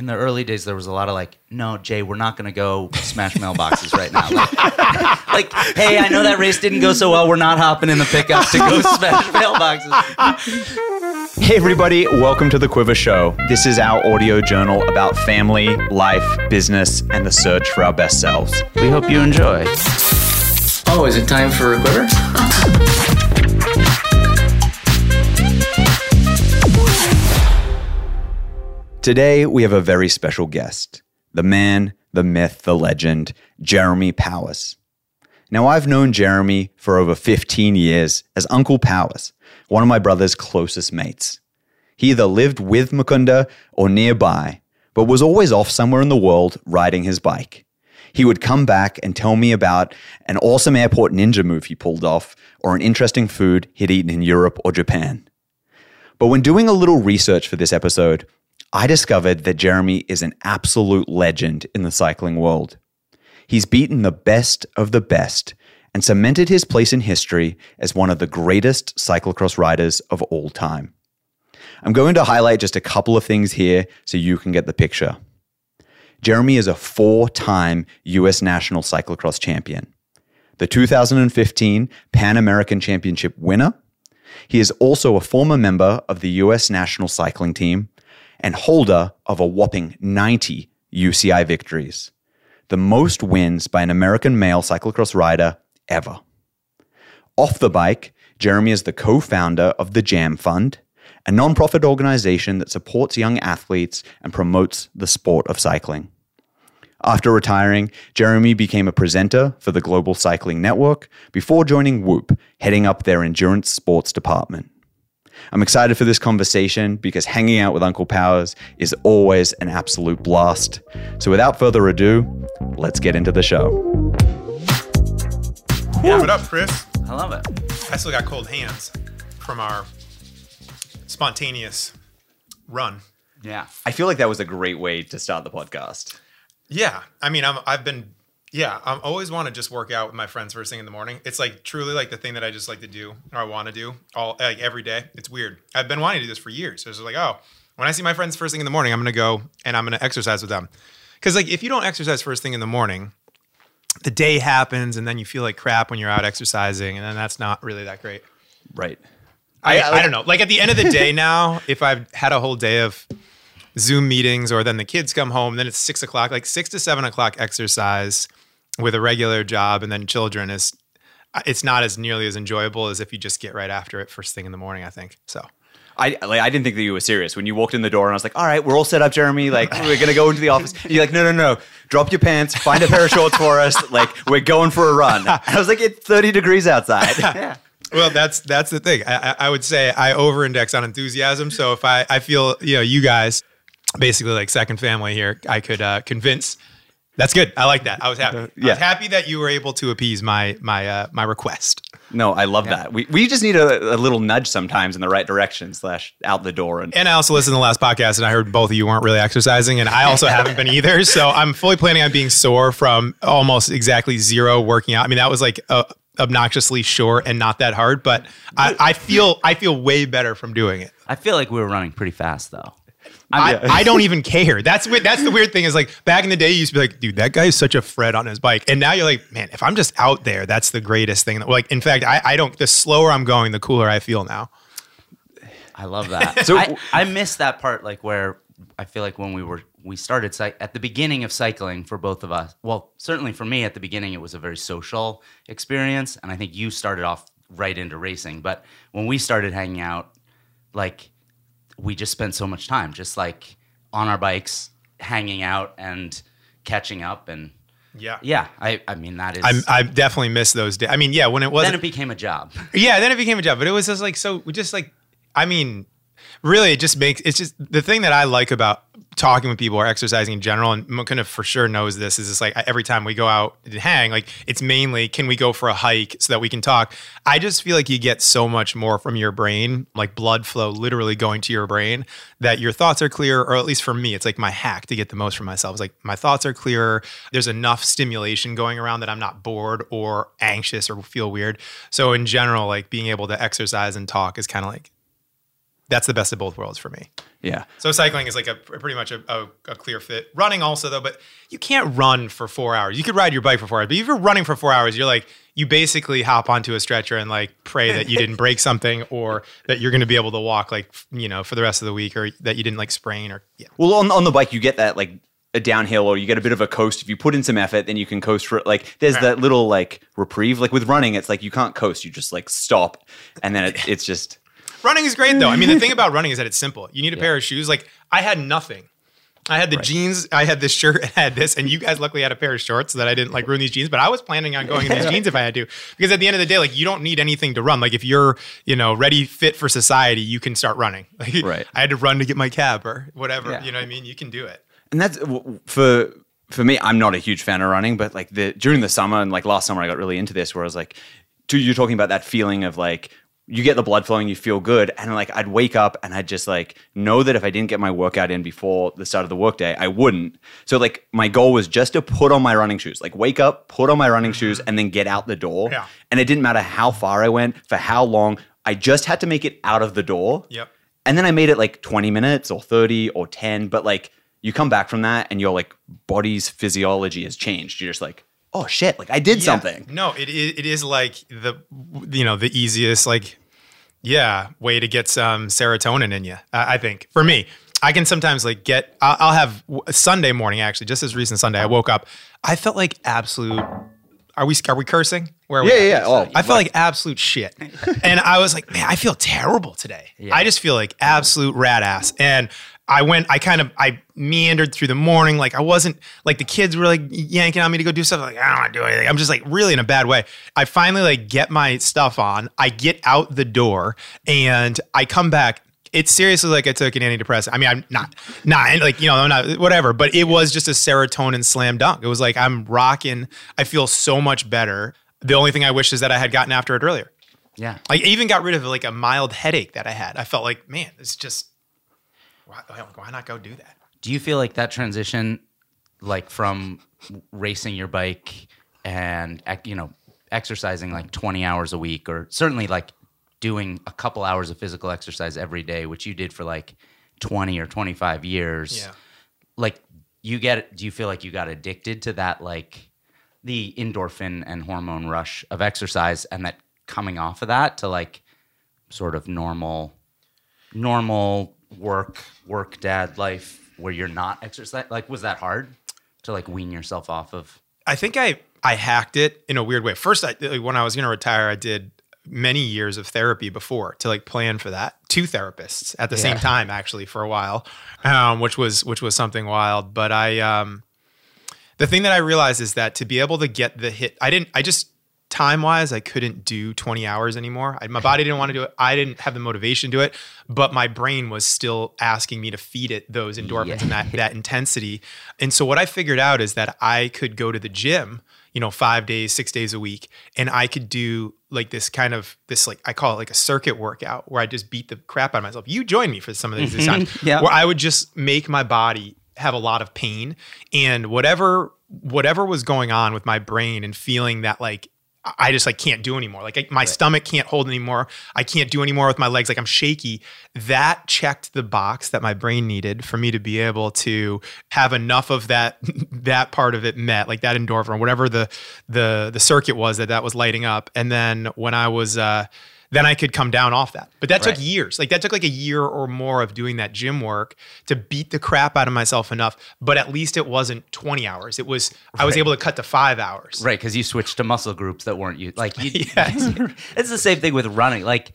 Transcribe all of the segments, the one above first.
in the early days, there was a lot of like, no, Jay, we're not going to go smash mailboxes right now. Like, like, hey, I know that race didn't go so well. We're not hopping in the pickup to go smash mailboxes. Hey, everybody, welcome to the Quivr Show. This is our audio journal about family, life, business, and the search for our best selves. We hope you enjoy. Oh, is it time for a quiver? Today, we have a very special guest the man, the myth, the legend, Jeremy Powers. Now, I've known Jeremy for over 15 years as Uncle Powers, one of my brother's closest mates. He either lived with Mukunda or nearby, but was always off somewhere in the world riding his bike. He would come back and tell me about an awesome airport ninja move he pulled off or an interesting food he'd eaten in Europe or Japan. But when doing a little research for this episode, I discovered that Jeremy is an absolute legend in the cycling world. He's beaten the best of the best and cemented his place in history as one of the greatest cyclocross riders of all time. I'm going to highlight just a couple of things here so you can get the picture. Jeremy is a four time US national cyclocross champion, the 2015 Pan American Championship winner. He is also a former member of the US national cycling team and holder of a whopping 90 UCI victories, the most wins by an American male cyclocross rider ever. Off the bike, Jeremy is the co founder of the Jam Fund, a nonprofit organization that supports young athletes and promotes the sport of cycling. After retiring, Jeremy became a presenter for the Global Cycling Network before joining Whoop, heading up their endurance sports department. I'm excited for this conversation because hanging out with Uncle Powers is always an absolute blast. So without further ado, let's get into the show. Warm it up, Chris. I love it. I still got cold hands from our spontaneous run. Yeah. I feel like that was a great way to start the podcast. Yeah, I mean, I'm, I've been, yeah, I always want to just work out with my friends first thing in the morning. It's like truly like the thing that I just like to do or I want to do all like every day. It's weird. I've been wanting to do this for years. So it's like, oh, when I see my friends first thing in the morning, I'm gonna go and I'm gonna exercise with them. Because like if you don't exercise first thing in the morning, the day happens and then you feel like crap when you're out exercising, and then that's not really that great. Right. I, I- I, don't know. Like at the end of the day now, if I've had a whole day of Zoom meetings or then the kids come home, then it's six o'clock, like six to seven o'clock exercise with a regular job and then children is it's not as nearly as enjoyable as if you just get right after it first thing in the morning, I think. So I like I didn't think that you were serious when you walked in the door and I was like, "All right, we're all set up, Jeremy. Like we're gonna go into the office." And you're like, "No, no, no! Drop your pants, find a pair of shorts for us. Like we're going for a run." And I was like, "It's 30 degrees outside." yeah. Well, that's that's the thing. I, I would say I over-index on enthusiasm. So if I I feel you know you guys basically like second family here, I could uh, convince. That's good. I like that. I was happy. I yeah. was happy that you were able to appease my my uh, my request. No, I love that. We we just need a, a little nudge sometimes in the right direction slash out the door. And And I also listened to the last podcast, and I heard both of you weren't really exercising, and I also haven't been either. So I'm fully planning on being sore from almost exactly zero working out. I mean, that was like uh, obnoxiously short and not that hard, but I, I feel I feel way better from doing it. I feel like we were running pretty fast though. I, I don't even care. That's weird. That's the weird thing is like back in the day, you used to be like, dude, that guy is such a Fred on his bike. And now you're like, man, if I'm just out there, that's the greatest thing. Like, in fact, I, I don't, the slower I'm going, the cooler I feel now. I love that. So- so I, I miss that part, like where I feel like when we were we started at the beginning of cycling for both of us. Well, certainly for me at the beginning, it was a very social experience, and I think you started off right into racing. But when we started hanging out, like we just spent so much time just like on our bikes, hanging out and catching up, and Yeah. yeah, I I mean that is. I'm, I definitely miss those days. I mean, yeah, when it wasn't, it became a job. yeah, then it became a job, but it was just like, so we just like, I mean, really, it just makes, it's just the thing that I like about talking with people or exercising in general, and Mukunda for sure knows this, is just like every time we go out and hang, like it's mainly, can we go for a hike so that we can talk? I just feel like you get so much more from your brain, like blood flow literally going to your brain, that your thoughts are clear, or at least for me, it's like my hack to get the most from myself. It's like my thoughts are clearer. There's enough stimulation going around that I'm not bored or anxious or feel weird. So in general, like being able to exercise and talk is kind of like that's the best of both worlds for me. Yeah. So cycling is like a pretty much a, a, a clear fit. Running also though, but you can't run for four hours. You could ride your bike for four hours, but if you're running for four hours, you're like you basically hop onto a stretcher and like pray that you didn't break something or that you're going to be able to walk like you know for the rest of the week or that you didn't like sprain or yeah. Well, on on the bike, you get that like a downhill, or you get a bit of a coast. If you put in some effort, then you can coast for like. There's that little like reprieve. Like with running, it's like you can't coast. You just like stop, and then it, it's just. Running is great though. I mean, the mm-hmm. thing about running is that it's simple. You need a pair of shoes. Like I had nothing. I had the jeans, I had this shirt, and I had this, and you guys luckily had a pair of shorts so that I didn't like ruin these jeans. But I was planning on going in these jeans if I had to, because at the end of the day, like you don't need anything to run. Like if you're, you know, ready, fit for society, you can start running. Like Right. I had to run to get my cab or whatever. Yeah. You know what I mean? You can do it. and that's for for me i'm not a huge fan of running but like the during the summer and like last summer i got really into this where i was like dude you're talking about that feeling of like you get the blood flowing you feel good and like i'd wake up and i'd just like know that if i didn't get my workout in before the start of the workday i wouldn't so like my goal was just to put on my running shoes like wake up put on my running mm-hmm. shoes and then get out the door Yeah. and it didn't matter how far i went for how long i just had to make it out of the door Yep. and then I made it like 20 minutes or 30 or 10, but like you come back from that and your like body's physiology has changed. You're just like, oh shit, like I did Yeah. something. No, it is, it is like the you know the easiest like yeah way to get some serotonin in you. I, think for me, I can sometimes like get. I'll, have Sunday morning actually, just as recent Sunday. I woke up, I felt like absolute. Are we are we cursing? Where are we Yeah, at? yeah, yeah. Oh, I felt like absolute shit, and I was like, man, I feel terrible today. I just feel like absolute rat ass, and. I went, I kind of, I meandered through the morning. Like I wasn't, like the kids were like yanking on me to go do stuff. Like, I don't want to do anything. I'm just like really in a bad way. I finally like get my stuff on. I get out the door and I come back. It's seriously like I took an antidepressant. I mean, I'm not, not like, you know, I'm not, whatever, but it was just a serotonin slam dunk. It was like, I'm rocking. I feel so much better. The only thing I wish is that I had gotten after it earlier. Yeah. I even got rid of like a mild headache that I had. I felt like, man, it's just, why, why not go do that? Do you feel like that transition, like from racing your bike and you know exercising like twenty hours a week, or certainly like doing a couple hours of physical exercise every day, which you did for like twenty or twenty five years? Yeah. Like you get, do you feel like you got addicted to that, like the endorphin and hormone rush of exercise, and that coming off of that to like sort of normal, normal work, work dad life where you're not exercise? Like, was that hard to like wean yourself off of? I think I I hacked it in a weird way. First, I, like, when I was going to retire, I did many years of therapy before to like plan for that. Two therapists at the same time, actually, for a while, um, which was which was something wild. But I, um, the thing that I realized is that to be able to get the hit, I didn't. I just time wise, I couldn't do 20 hours anymore. I, my body didn't want to do it. I didn't have the motivation to do it, but my brain was still asking me to feed it those endorphins Yeah. and that that intensity. And so what I figured out is that I could go to the gym, you know, five days, six days a week, and I could do like this kind of this like I call it like a circuit workout where I just beat the crap out of myself. You joined me for some of these these times Yeah. where I would just make my body have a lot of pain and whatever whatever was going on with my brain and feeling that like I- just like can't do anymore. Like I, my stomach can't hold anymore. I can't do anymore with my legs. Like I'm shaky. That checked the box that my brain needed for me to be able to have enough of that that part of it met, like that endorphin, whatever the the the circuit was that that was lighting up. And then when I was uh, then I could come down off that. But that took Right. years. Like that took like a year or more of doing that gym work to beat the crap out of myself enough. But at least it wasn't 20 hours. It was I was able to cut to five hours. Right, because you switched to muscle groups that weren't you. Like, you, Yes. it's the same thing with running. Like,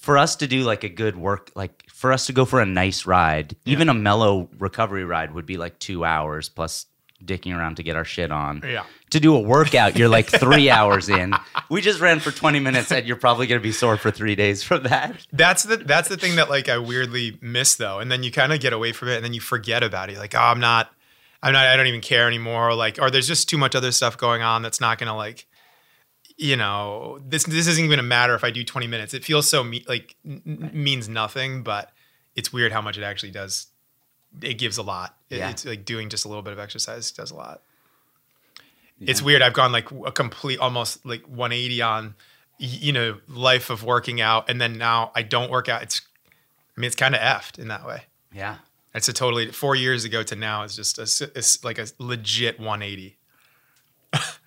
for us to do like a good work, like for us to go for a nice ride, even a mellow recovery ride would be like two hours plus dicking around to get our shit on. Yeah. To do a workout, you're like three hours in. We just ran for 20 minutes and you're probably going to be sore for three days from that. That's the that's the thing that like I weirdly miss though. And then you kind of get away from it and then you forget about it. You're like, oh, I'm not I'm not I don't even care anymore. Or like, or there's just too much other stuff going on that's not gonna like you know, this this isn't even gonna matter if I do 20 minutes. It feels so me- like n- means nothing, but it's weird how much it actually does. It gives a lot. It- Yeah. It's like doing just a little bit of exercise does a lot. It's weird. I've gone like a complete, almost like 180 on, you know, life of working out, and then now I don't work out. It's I mean, it's kind of effed in that way. Yeah. It's a totally four years ago to now is just a, it's like a legit 180.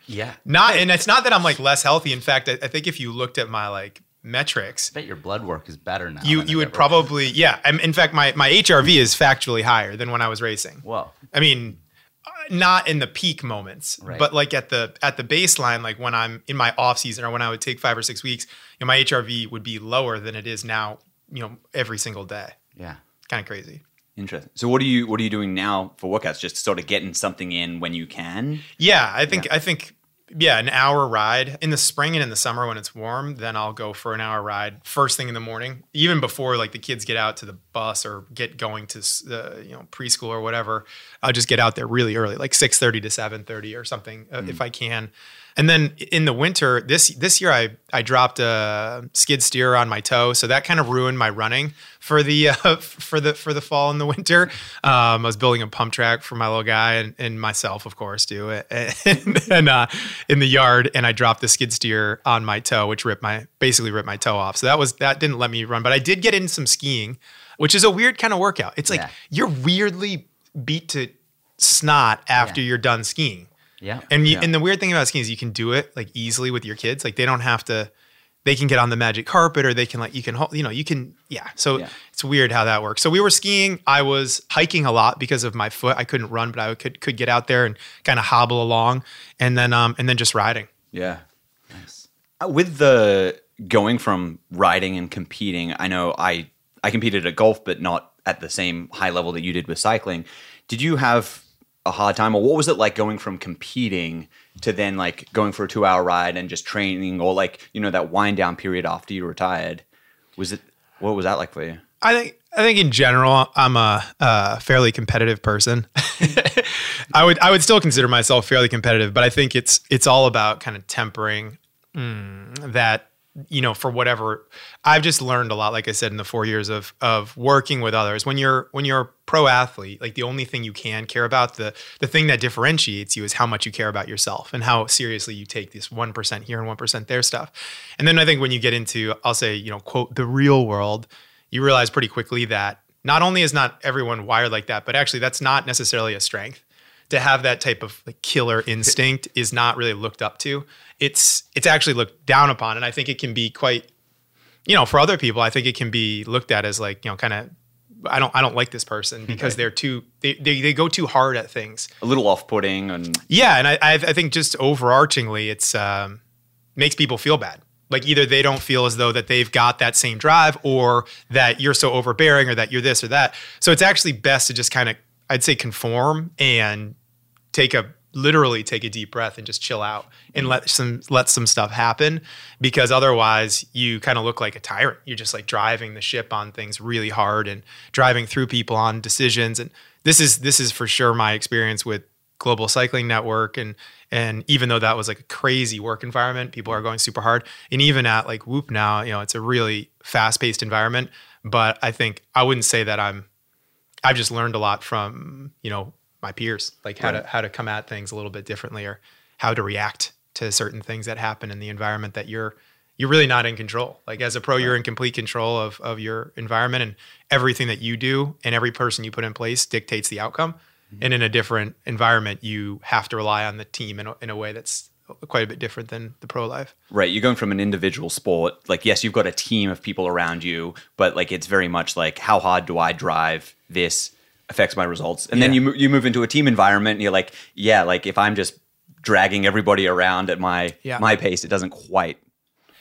Yeah. Not, and it's not that I'm like less healthy. In fact, I, I think if you looked at my like metrics, I bet your blood work is better now. you you would probably yeah. I'm, in fact, my my HRV is factually higher than when I was racing. Well, I mean, uh, not in the peak moments, Right. but like at the at the baseline, like when I'm in my off season or when I would take five or six weeks, you know, my HRV would be lower than it is now. You know, every single day. Yeah. Kind of crazy. Interesting. So what are you what are you doing now for workouts? Just sort of getting something in when you can. Yeah, I think I think yeah, an hour ride in the spring and in the summer when it's warm, then I'll go for an hour ride first thing in the morning, even before like the kids get out to the bus or get going to uh, you know preschool or whatever. I'll just get out there really early, like six thirty to seven thirty or something, uh, if I can. And then in the winter, this this year I I dropped a skid steer on my toe, so that kind of ruined my running for the uh, for the for the fall and the winter. Um, I was building a pump track for my little guy and, and myself, of course, too, and, and uh, in the yard, and I dropped the skid steer on my toe, which ripped my basically ripped my toe off. So that was that didn't let me run, but I did get in some skiing, which is a weird kind of workout. It's like Yeah. you're weirdly beat to snot after Yeah. you're done skiing. Yeah. And you, Yeah. and the weird thing about skiing is you can do it like easily with your kids. Like they don't have to. They can get on the magic carpet, or they can like you can hold. You know, you can yeah. So Yeah. it's weird how that works. So we were skiing. I was hiking a lot because of my foot. I couldn't run, but I could could get out there and kind of hobble along, and then um and then just riding. Yeah. Nice. Uh, With the going from riding and competing, I know I I competed at golf, but not at the same high level that you did with cycling. Did you have a hard time, or what was it like going from competing to then like going for a two hour ride and just training, or like you know that wind down period after you retired? Was it what was that like for you? I think I think in general I'm a, uh fairly competitive person. I would I would still consider myself fairly competitive, but I think it's it's all about kind of tempering mm, that you know for whatever I've just learned a lot like I said in the 4 years of of working with others when you're when you're a pro athlete like the only thing you can care about the the thing that differentiates you is how much you care about yourself and how seriously you take this 1% here and 1% there stuff. And then I think when you get into I'll say you know quote the real world you realize pretty quickly that not only is not everyone wired like that, but actually that's not necessarily a strength. To have that type of like killer instinct is not really looked up to. It's it's actually looked down upon, and I think it can be quite, you know, for other people, I think it can be looked at as like you know, kind of. I don't I don't like this person because they're too they, they they go too hard at things. A little off putting and Yeah, and I I I think just overarchingly, it's um, makes people feel bad. Like either they don't feel as though that they've got that same drive, or that you're so overbearing, or that you're this or that. So it's actually best to just kind of, I'd say, conform and take a literally take a deep breath and just chill out and mm-hmm. let some let some stuff happen because otherwise you kind of look like a tyrant. You're just like driving the ship on things really hard and driving through people on decisions. And this is this is for sure my experience with global cycling network and and even though that was like a crazy work environment people are going super hard. And even at like whoop now you know it's a really fast paced environment but i think i wouldn't say that i'm I've just learned a lot from you know my peers, like how to how to come at things a little bit differently, or how to react to certain things that happen in the environment that you're you're really not in control. Like as a pro, you're in complete control of of your environment and everything that you do, and every person you put in place dictates the outcome. Mm-hmm. And in a different environment, you have to rely on the team in a, in a way that's quite a bit different than the pro life. Right, you're going from an individual sport. Like, yes, you've got a team of people around you, but like it's very much like how hard do I drive this affects my results. And then you you move into a team environment, and you're like, yeah, like if I'm just dragging everybody around at my Yeah. my pace, it doesn't quite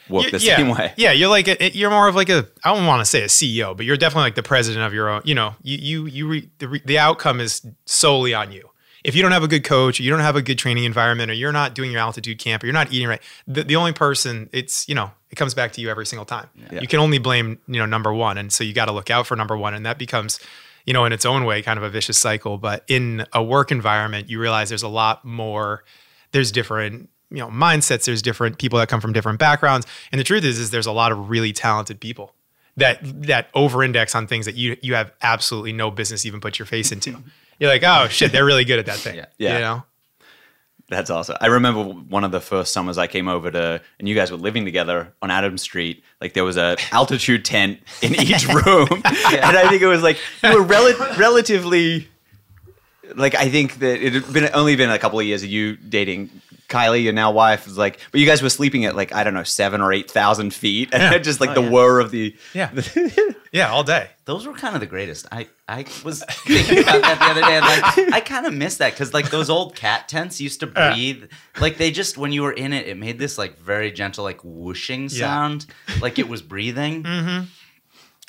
work Y- the yeah, same way. Yeah, you're like a, you're more of like a I don't want to say a CEO, but you're definitely like the president of your own. You know, you you you re, the re, the outcome is solely on you. If you don't have a good coach, or you don't have a good training environment, or you're not doing your altitude camp, or you're not eating right, the, the only person it's you know it comes back to you every single time. Yeah. You can only blame you know number one, and so you got to look out for number one, and that becomes you know in its own way kind of a vicious cycle. But in a work environment, you realize there's a lot more. There's different you know mindsets there's different people that come from different backgrounds and the truth is is there's a lot of really talented people that that over index on things that you you have absolutely no business even put your face into you're like oh shit they're really good at that thing Yeah. Yeah. you know That's awesome. I remember one of the first summers I came over to, and you guys were living together on Adam Street. Like there was a altitude tent in each room, and I think it was like you were rel- relatively. Like I think that it had been only been a couple of years of you dating Kylie, your now wife, was like, but you guys were sleeping at like I don't know seven or eight thousand feet, and just like oh, the yeah. whir of the Yeah. Yeah, all day. Those were kind of the greatest. I, I was thinking about that the other day. And like, I kind of miss that because like those old cat tents used to breathe. Like they just when you were in it, it made this like very gentle like whooshing Yeah. sound, like it was breathing. Mm-hmm.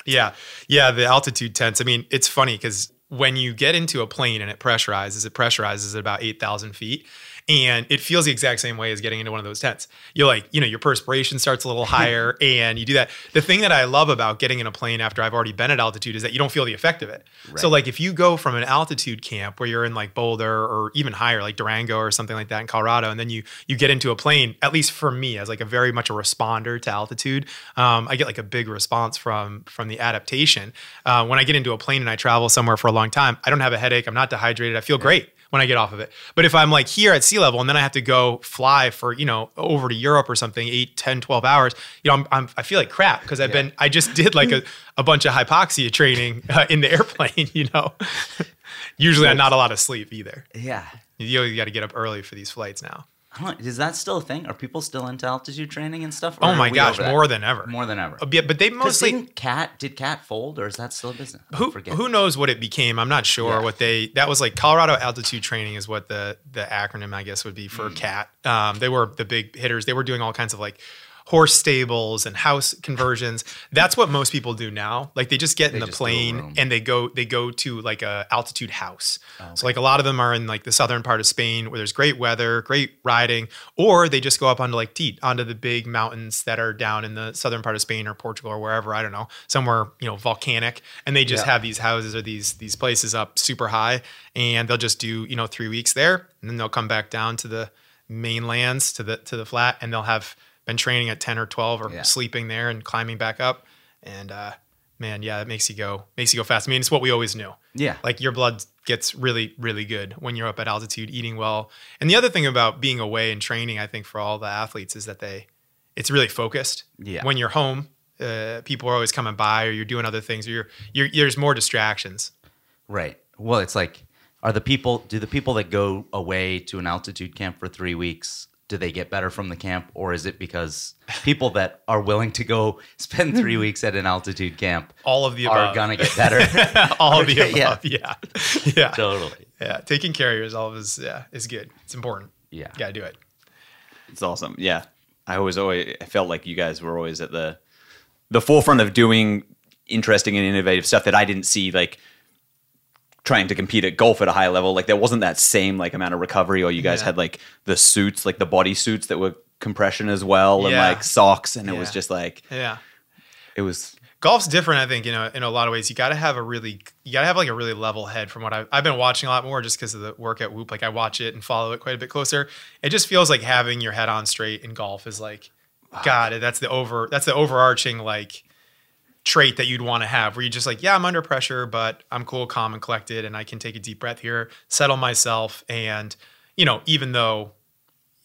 Yeah. Yeah. The altitude tents. I mean, it's funny because when you get into a plane and it pressurizes, it pressurizes at about 8,000 feet. And it feels the exact same way as getting into one of those tents. You're like, you know, your perspiration starts a little higher and you do that. The thing that I love about getting in a plane after I've already been at altitude is that you don't feel the effect of it. So, like, if you go from an altitude camp where you're in like Boulder or even higher, like Durango or something like that in Colorado, and then you you get into a plane, at least for me, as like a very much a responder to altitude, um, I get like a big response from from the adaptation. Uh, when I get into a plane and I travel somewhere for a long time, I don't have a headache. I'm not dehydrated. I feel great when I get off of it. But if I'm like here at sea level and then I have to go fly for, you know, over to Europe or something, 8, 10, 12 hours, you know, I'm, I'm I feel like crap because I've been I just did like a, a bunch of hypoxia training uh, in the airplane, you know. Usually I'm not a lot of sleep either. Yeah. You, you got to get up early for these flights now. I don't, is that still a thing? Are people still into altitude training and stuff? Oh my gosh, more than ever. more than ever. Uh, yeah, but they mostly cat did cat fold or is that still a business? I who forget. who knows what it became. I'm not sure Yeah. what they that was like. Colorado altitude training is what the the acronym I guess would be Mm. for CAT. Um, they were the big hitters. They were doing all kinds of like horse stables and house conversions. That's what most people do now. Like they just get in the just do a plane and they go they go to like a altitude house. Oh, So like a lot of them are in like the southern part of Spain where there's great weather, great riding, or they just go up onto like Teide, onto the big mountains that are down in the southern part of Spain or Portugal or wherever, I don't know, somewhere, you know, volcanic. And they just Yeah. have these houses or these these places up super high and they'll just do, you know, 3 weeks there and then they'll come back down to the mainlands to the to the flat and they'll have been training at 10 or 12 or Yeah. sleeping there and climbing back up and uh man, yeah, it makes you go makes you go fast. I mean, it's what we always knew Yeah. like your blood gets really really good when you're up at altitude eating well and the other thing about being away and training i think for all the athletes is that they it's really focused Yeah. when you're home uh, people are always coming by or you're doing other things or you're, you're there's more distractions Right. Well, it's like, are the people, do the people that go away to an altitude camp for three weeks, do they get better from the camp? Or is it because people that are willing to go spend three hmm. weeks at an altitude camp all of the are above going to get better? all of the Okay, yeah. above yeah yeah totally. yeah taking care of yourself is yeah is good it's important Yeah. you gotta do it It's awesome. Yeah. I always always I felt like you guys were always at the the forefront of doing interesting and innovative stuff that I didn't see like trying to compete at golf at a high level. Like there wasn't that same like amount of recovery or you guys Yeah. had like the suits, like the body suits that were compression as well and Yeah. like socks and it was just like yeah it was golf's different i think you know in a lot of ways you got to have a really you got to have like a really level head from what I've, I've been watching a lot more just because of the work at whoop like i watch it and follow it quite a bit closer it just feels like having your head on straight in golf is like god that's the over that's the overarching like trait that you'd want to have where you're just like yeah i'm under pressure but i'm cool calm and collected and i can take a deep breath here settle myself and you know even though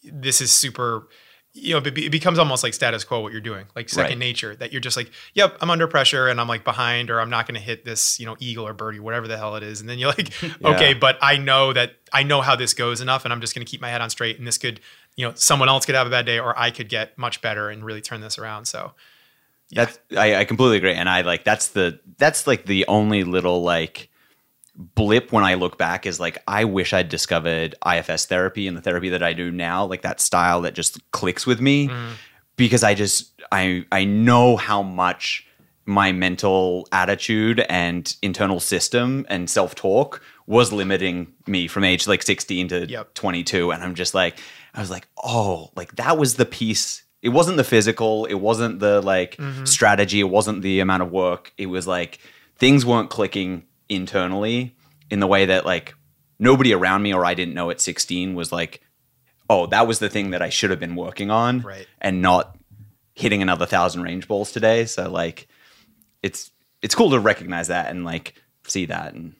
this is super you know it becomes almost like status quo what you're doing like second Right. nature that you're just like yep i'm under pressure and i'm like behind or i'm not going to hit this you know eagle or birdie whatever the hell it is and then you're like okay but i know that i know how this goes enough and i'm just going to keep my head on straight and this could you know someone else could have a bad day or i could get much better and really turn this around so That's I, I completely agree, and I like that's the that's like the only little like blip when I look back is like I wish I'd discovered IFS therapy and the therapy that I do now, like that style that just clicks with me, mm-hmm. because I just I I know how much my mental attitude and internal system and self talk was limiting me from age like 16 to Yep. 22 and i'm just like i was like oh like that was the piece it wasn't the physical it wasn't the like mm-hmm. strategy it wasn't the amount of work. It was like things weren't clicking internally in the way that like nobody around me or i didn't know at 16 was like oh that was the thing that i should have been working on Right. and not hitting another thousand range balls today. So like it's it's cool to recognize that and like see that and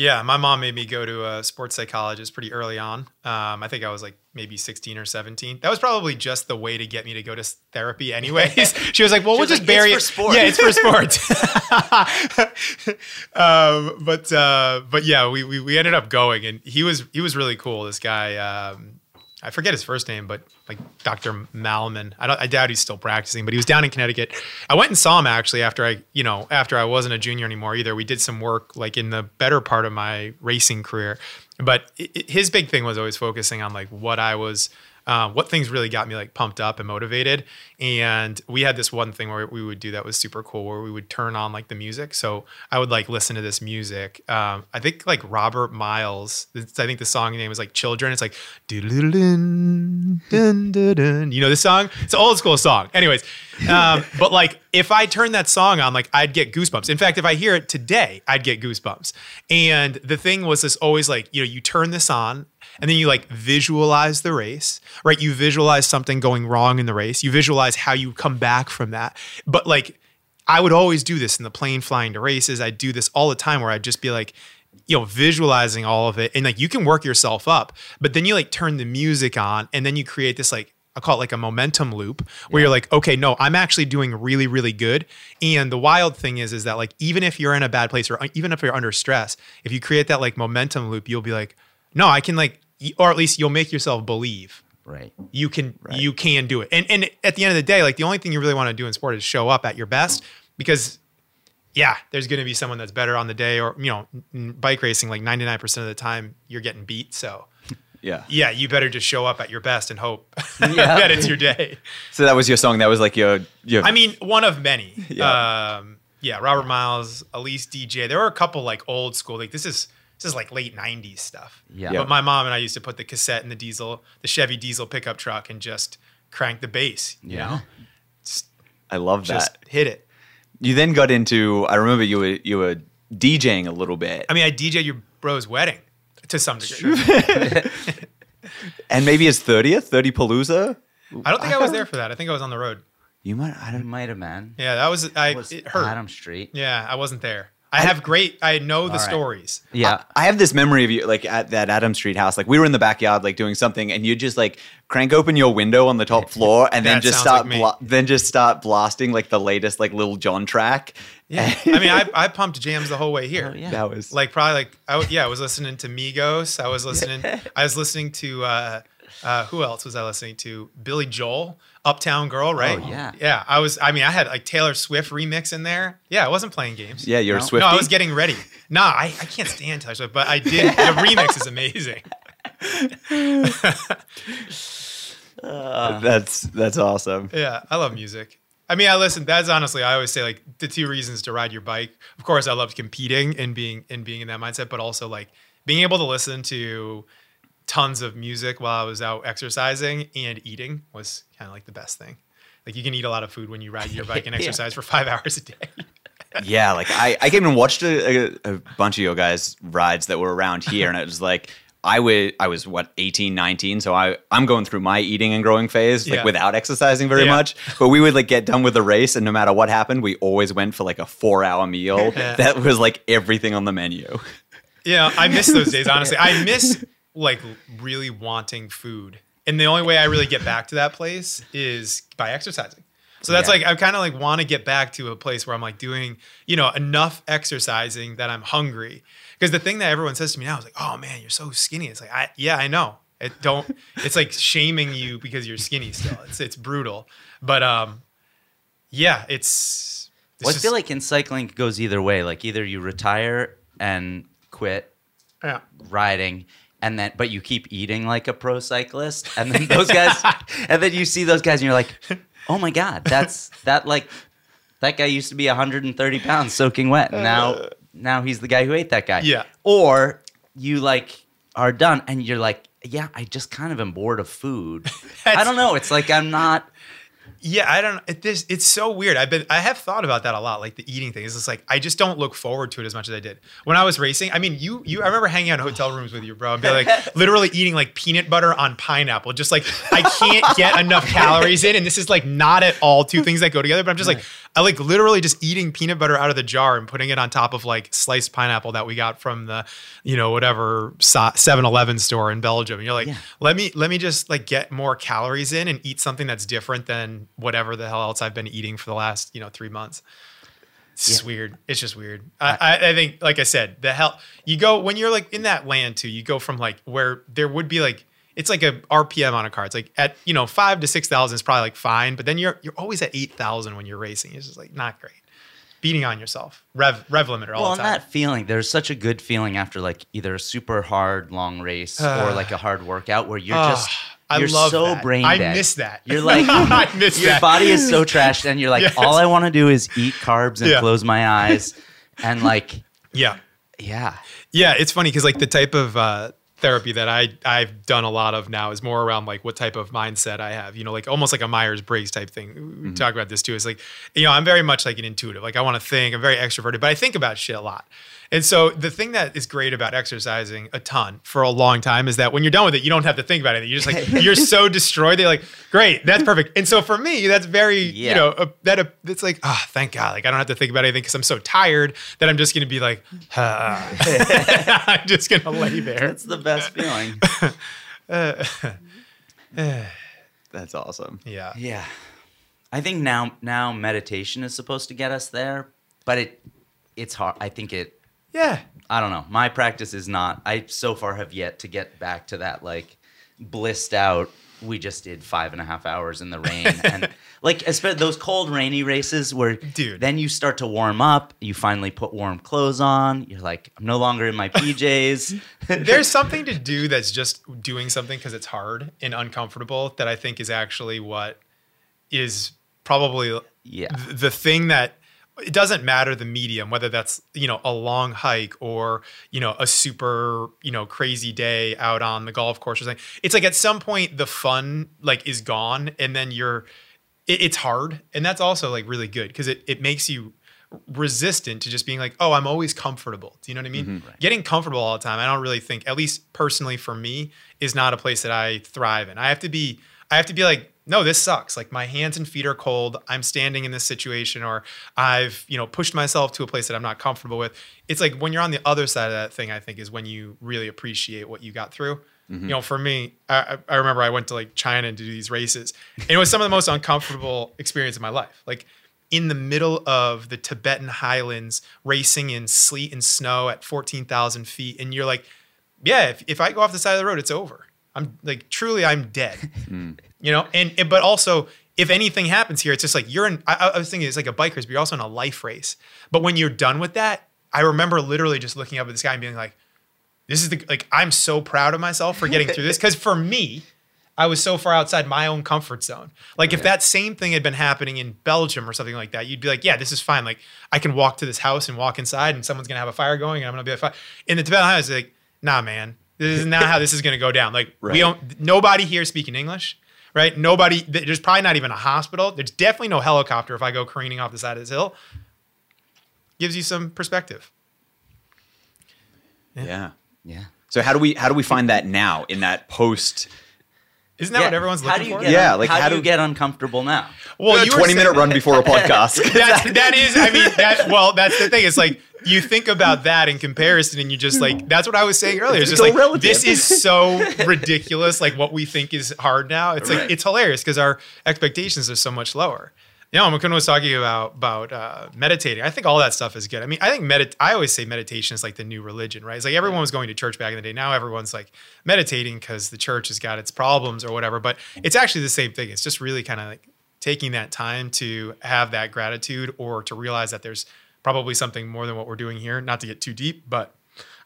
Yeah, my mom made me go to a sports psychologist pretty early on. Um, I think I was like maybe 16 or 17. That was probably just the way to get me to go to therapy, anyways. she was like, "Well, we'll just like, bury "It's it." for sports. Yeah, it's for sports. um, but uh, but yeah, we, we we ended up going, and he was he was really cool. This guy, um, I forget his first name, but like Dr. Malman. I. I doubt he's still practicing, but he was down in Connecticut. I went and saw him actually after I, you know, after I wasn't a junior anymore either. We did some work like in the better part of my racing career, but i i- his big thing was always focusing on like what I was. Uh, what things really got me like pumped up and motivated. And we had this one thing where we would do that was super cool where we would turn on like the music. So i would like listen to this music. Um, i think like robert miles i think the song name is like children. It's like dun, dun, dun, dun. you know this song? It's an old school song. Anyways um, but like if i turn that song on like i'd get goosebumps. In fact if i hear it today i'd get goosebumps. And the thing was this always like you know you turn this on and then you like visualize the race, right? You visualize something going wrong in the race. You visualize how you come back from that. But like, I would always do this in the plane flying to races. I do this all the time where I'd just be like, you know, visualizing all of it. And like, you can work yourself up, but then you like turn the music on and then you create this like, I call it like a momentum loop where you're like, okay, no, I'm actually doing really, really good. And the wild thing is, is that like, even if you're in a bad place or even if you're under stress, if you create that like momentum loop, you'll be like, no, I can like, or at least you'll make yourself believe Right. you can you can do it. And and at the end of the day, like the only thing you really want to do in sport is show up at your best because yeah, there's going to be someone that's better on the day or you know, bike racing like 99% of the time you're getting beat, so Yeah. yeah, you better just show up at your best and hope Yeah. that it's your day. So that was your song. That was like your your. I mean, one of many. Yeah. Um, yeah, Robert Miles, Elise DJ. There were a couple like old school. Like this is this is like late '90s stuff. Yeah. Yeah. But my mom and I used to put the cassette in the diesel, the Chevy diesel pickup truck, and just crank the bass. You Yeah. know, I love just that. hit it. You then got into. I remember you were you were DJing a little bit, I mean, I DJ your bro's wedding to some degree. and maybe his thirtieth, thirty Palooza. I don't think I was there for that. I think I was on the road. You might. I don't. might have been. Yeah, that was I. It was it hurt. Adam Street. Yeah, I wasn't there. I have great. I know the right. stories. Yeah. I have this memory of you like at that Adam Street house. Like we were in the backyard, like doing something, and you just like crank open your window on the top floor, and then just start like bla- then just start blasting like the latest like Lil Jon track. Yeah, I mean, I, I pumped jams the whole way here. Oh, yeah. that was like probably like I w- yeah I was listening to Migos I was listening I was listening to uh, uh, who else was I listening to Billy Joel Uptown Girl right Oh, yeah. yeah I was I mean I had like Taylor Swift remix in there yeah I wasn't playing games yeah. You're No. a Swiftie. no I was getting ready nah I, I can't stand Taylor Swift but I did the remix is amazing that's that's awesome. yeah I love music I mean I listen that's honestly I always say like the two reasons to ride your bike of course I loved competing and being and being in that mindset but also like being able to listen to tons of music while I was out exercising and eating was kind of like the best thing. Like you can eat a lot of food when you ride your bike and Yeah. exercise for five hours a day. Yeah, like I, I came and watched a, a, a bunch of your guys' rides that were around here, and it was like I was I was what 18, 19, so I I'm going through my eating and growing phase like Yeah. without exercising very Yeah. much. But we would like get done with the race, and no matter what happened, we always went for like a four hour meal Yeah. that was like everything on the menu. Yeah, I miss those days. Honestly, I miss like really wanting food, and the only way I really get back to that place is by exercising. So that's Yeah. like I kind of like want to get back to a place where I'm like doing you know enough exercising that I'm hungry. Because the thing that everyone says to me now is like, "Oh man, you're so skinny." It's like, I yeah, I know. It don't. It's like shaming you because you're skinny still. It's it's brutal. But um, yeah, it's. it's Well, I feel like in cycling it goes either way. Like either you retire and quit yeah. riding and then but you keep eating like a pro cyclist and then those guys and then you see those guys and you're like oh my god that's that like that guy used to be 130 pounds soaking wet. And now now he's the guy who ate that guy. Yeah. or you like are done and you're like yeah i just kind of am bored of food. I don't know. It's like i'm not Yeah, I don't. It, this it's so weird. I've been I have thought about that a lot, like the eating thing. It's just like I just don't look forward to it as much as I did when I was racing. I mean, you you I remember hanging out in hotel rooms with you, bro, and be like literally eating like peanut butter on pineapple. Just like I can't get enough calories in, and this is like not at all two things that go together. But I'm just like I like literally just eating peanut butter out of the jar and putting it on top of like sliced pineapple that we got from the, you know, whatever 7-Eleven store in Belgium. And you're like, Yeah. let me let me just like get more calories in and eat something that's different than whatever the hell else I've been eating for the last, you know, three months. It's just weird. It's just weird. I, I, I think, like I said, the hell you go when you're like in that land too. You go from like where there would be like it's like a RPM on a car. It's like at you know five to six thousand is probably like fine, but then you're you're always at eight thousand when you're racing. It's just like not great. Beating on yourself. Rev rev limiter all well, the time. that feeling, there's such a good feeling after like either a super hard long race or like a hard workout where you're Ah, just I you're love so that. brain I miss that. You're like I miss your that. body is so trashed, and you're like, Yes. all I want to do is eat carbs and Yeah. close my eyes, and like, Yeah. yeah, Yeah, it's funny because like the type of uh, therapy that I I've done a lot of now is more around like what type of mindset I have. You know, like almost like a Myers Briggs type thing. We mm-hmm. talk about this too. It's like you know I'm very much like an intuitive. Like I want to think. I'm very extroverted, but I think about shit a lot. And so the thing that is great about exercising a ton for a long time is that when you're done with it, you don't have to think about anything. You're just like you're so destroyed. They're like, great, that's perfect. And so for me, that's very Yeah. you know uh, that uh, it's like ah, thank God, like I don't have to think about anything because I'm so tired that I'm just gonna be like, ah. I'm just gonna lay there. that's the best feeling. That's awesome. Yeah. yeah, I think now now meditation is supposed to get us there, but it it's hard. I think it Yeah. I don't know. My practice is not. I so far have yet to get back to that like blissed out. We just did five and a half hours in the rain, and like especially those cold, rainy races where, Dude. then you start to warm up. You finally put warm clothes on. You're like, I'm no longer in my PJs. There's something to do that's just doing something because it's hard and uncomfortable that I think is actually what is probably Yeah. th- the thing that it doesn't matter the medium whether that's you know a long hike or you know a super you know crazy day out on the golf course or something. It's like at some point the fun like is gone and then you're it, it's hard. And that's also like really good because it, it makes you resistant to just being like oh i'm always comfortable. Do you know what i mean? Mm-hmm. Getting comfortable all the time i don't really think at least personally for me is not a place that i thrive in. I have to be i have to be like no this sucks. Like my hands and feet are cold. I'm standing in this situation or i've you know pushed myself to a place that i'm not comfortable with. It's like when you're on the other side of that thing i think is when you really appreciate what you got through. Mm-hmm. You know for me I, I remember i went to like china to do these races and it was some of the most uncomfortable experience of my life. Like in the middle of the tibetan highlands racing in sleet and snow at 14000 feet and you're like yeah if, if i go off the side of the road it's over i'm like truly i'm dead. Hmm. You know and, and but also if anything happens here it's just like you're in I, I was thinking it's like a bike race but you're also in a life race. But when you're done with that i remember literally just looking up at the sky and being like this is the like i'm so proud of myself for getting through this because for me i was so far outside my own comfort zone. Like if that same thing had been happening in belgium or something like that you'd be like yeah this is fine. Like i can walk to this house and walk inside and someone's gonna have a fire going and i'm gonna be a fire in the tibetan highlands like nah man this is not how this is gonna go down like Right. we don't nobody here speaking english right nobody there's probably not even a hospital there's definitely no helicopter if i go careening off the side of this hill gives you some perspective Yeah. yeah. So how do we how do we find that now in that post isn't that Yeah. what everyone's how looking for Get Yeah, un- like, how, how do do- you get uncomfortable now? well you were 20 minute run before a podcast? that's that is i mean that well that's the thing it's like you think about that in comparison and you just like that's what i was saying earlier it's It's just like all relative. this is so ridiculous like what we think is hard now it's like it's hilarious because our expectations are so much lower you know, Makun was talking about about uh, meditating. I think all that stuff is good. I mean, I think medit. I always say meditation is like the new religion, right? It's like everyone was going to church back in the day. Now everyone's like meditating because the church has got its problems or whatever. But it's actually the same thing. It's just really kind of like taking that time to have that gratitude or to realize that there's probably something more than what we're doing here. Not to get too deep, but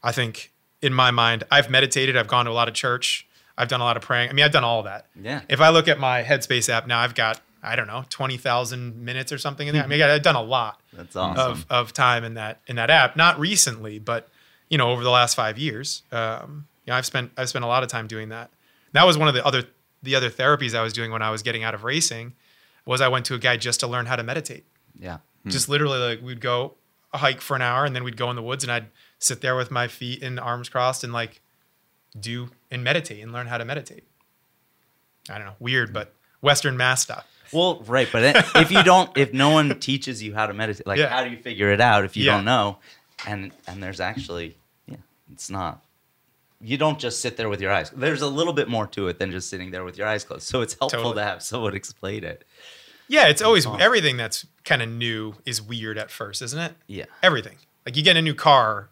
I think in my mind, I've meditated. I've gone to a lot of church. I've done a lot of praying. I mean, I've done all of that. Yeah. If I look at my Headspace app now, I've got I don't know twenty thousand minutes or something in there. I mean, I've done a lot That's awesome. of of time in that in that app. Not recently, but you know, over the last five years, um, you know, I've spent I've spent a lot of time doing that. That was one of the other the other therapies I was doing when I was getting out of racing. Was I went to a guy just to learn how to meditate. yeah. Hmm. Just literally like we'd go hike for an hour and then we'd go in the woods and I'd sit there with my feet and arms crossed and like do and meditate and learn how to meditate. I don't know, weird, hmm. but Western mass stuff. Well, right, but if you don't, if no one teaches you how to meditate, like Yeah. how do you figure it out if you Yeah. don't know? And and there's actually, yeah, it's not. You don't just sit there with your eyes. There's a little bit more to it than just sitting there with your eyes closed. So it's helpful Totally. to have someone explain it. Yeah, it's always fun. everything that's kind of new is weird at first, isn't it? Yeah. Everything. Like you get a new car,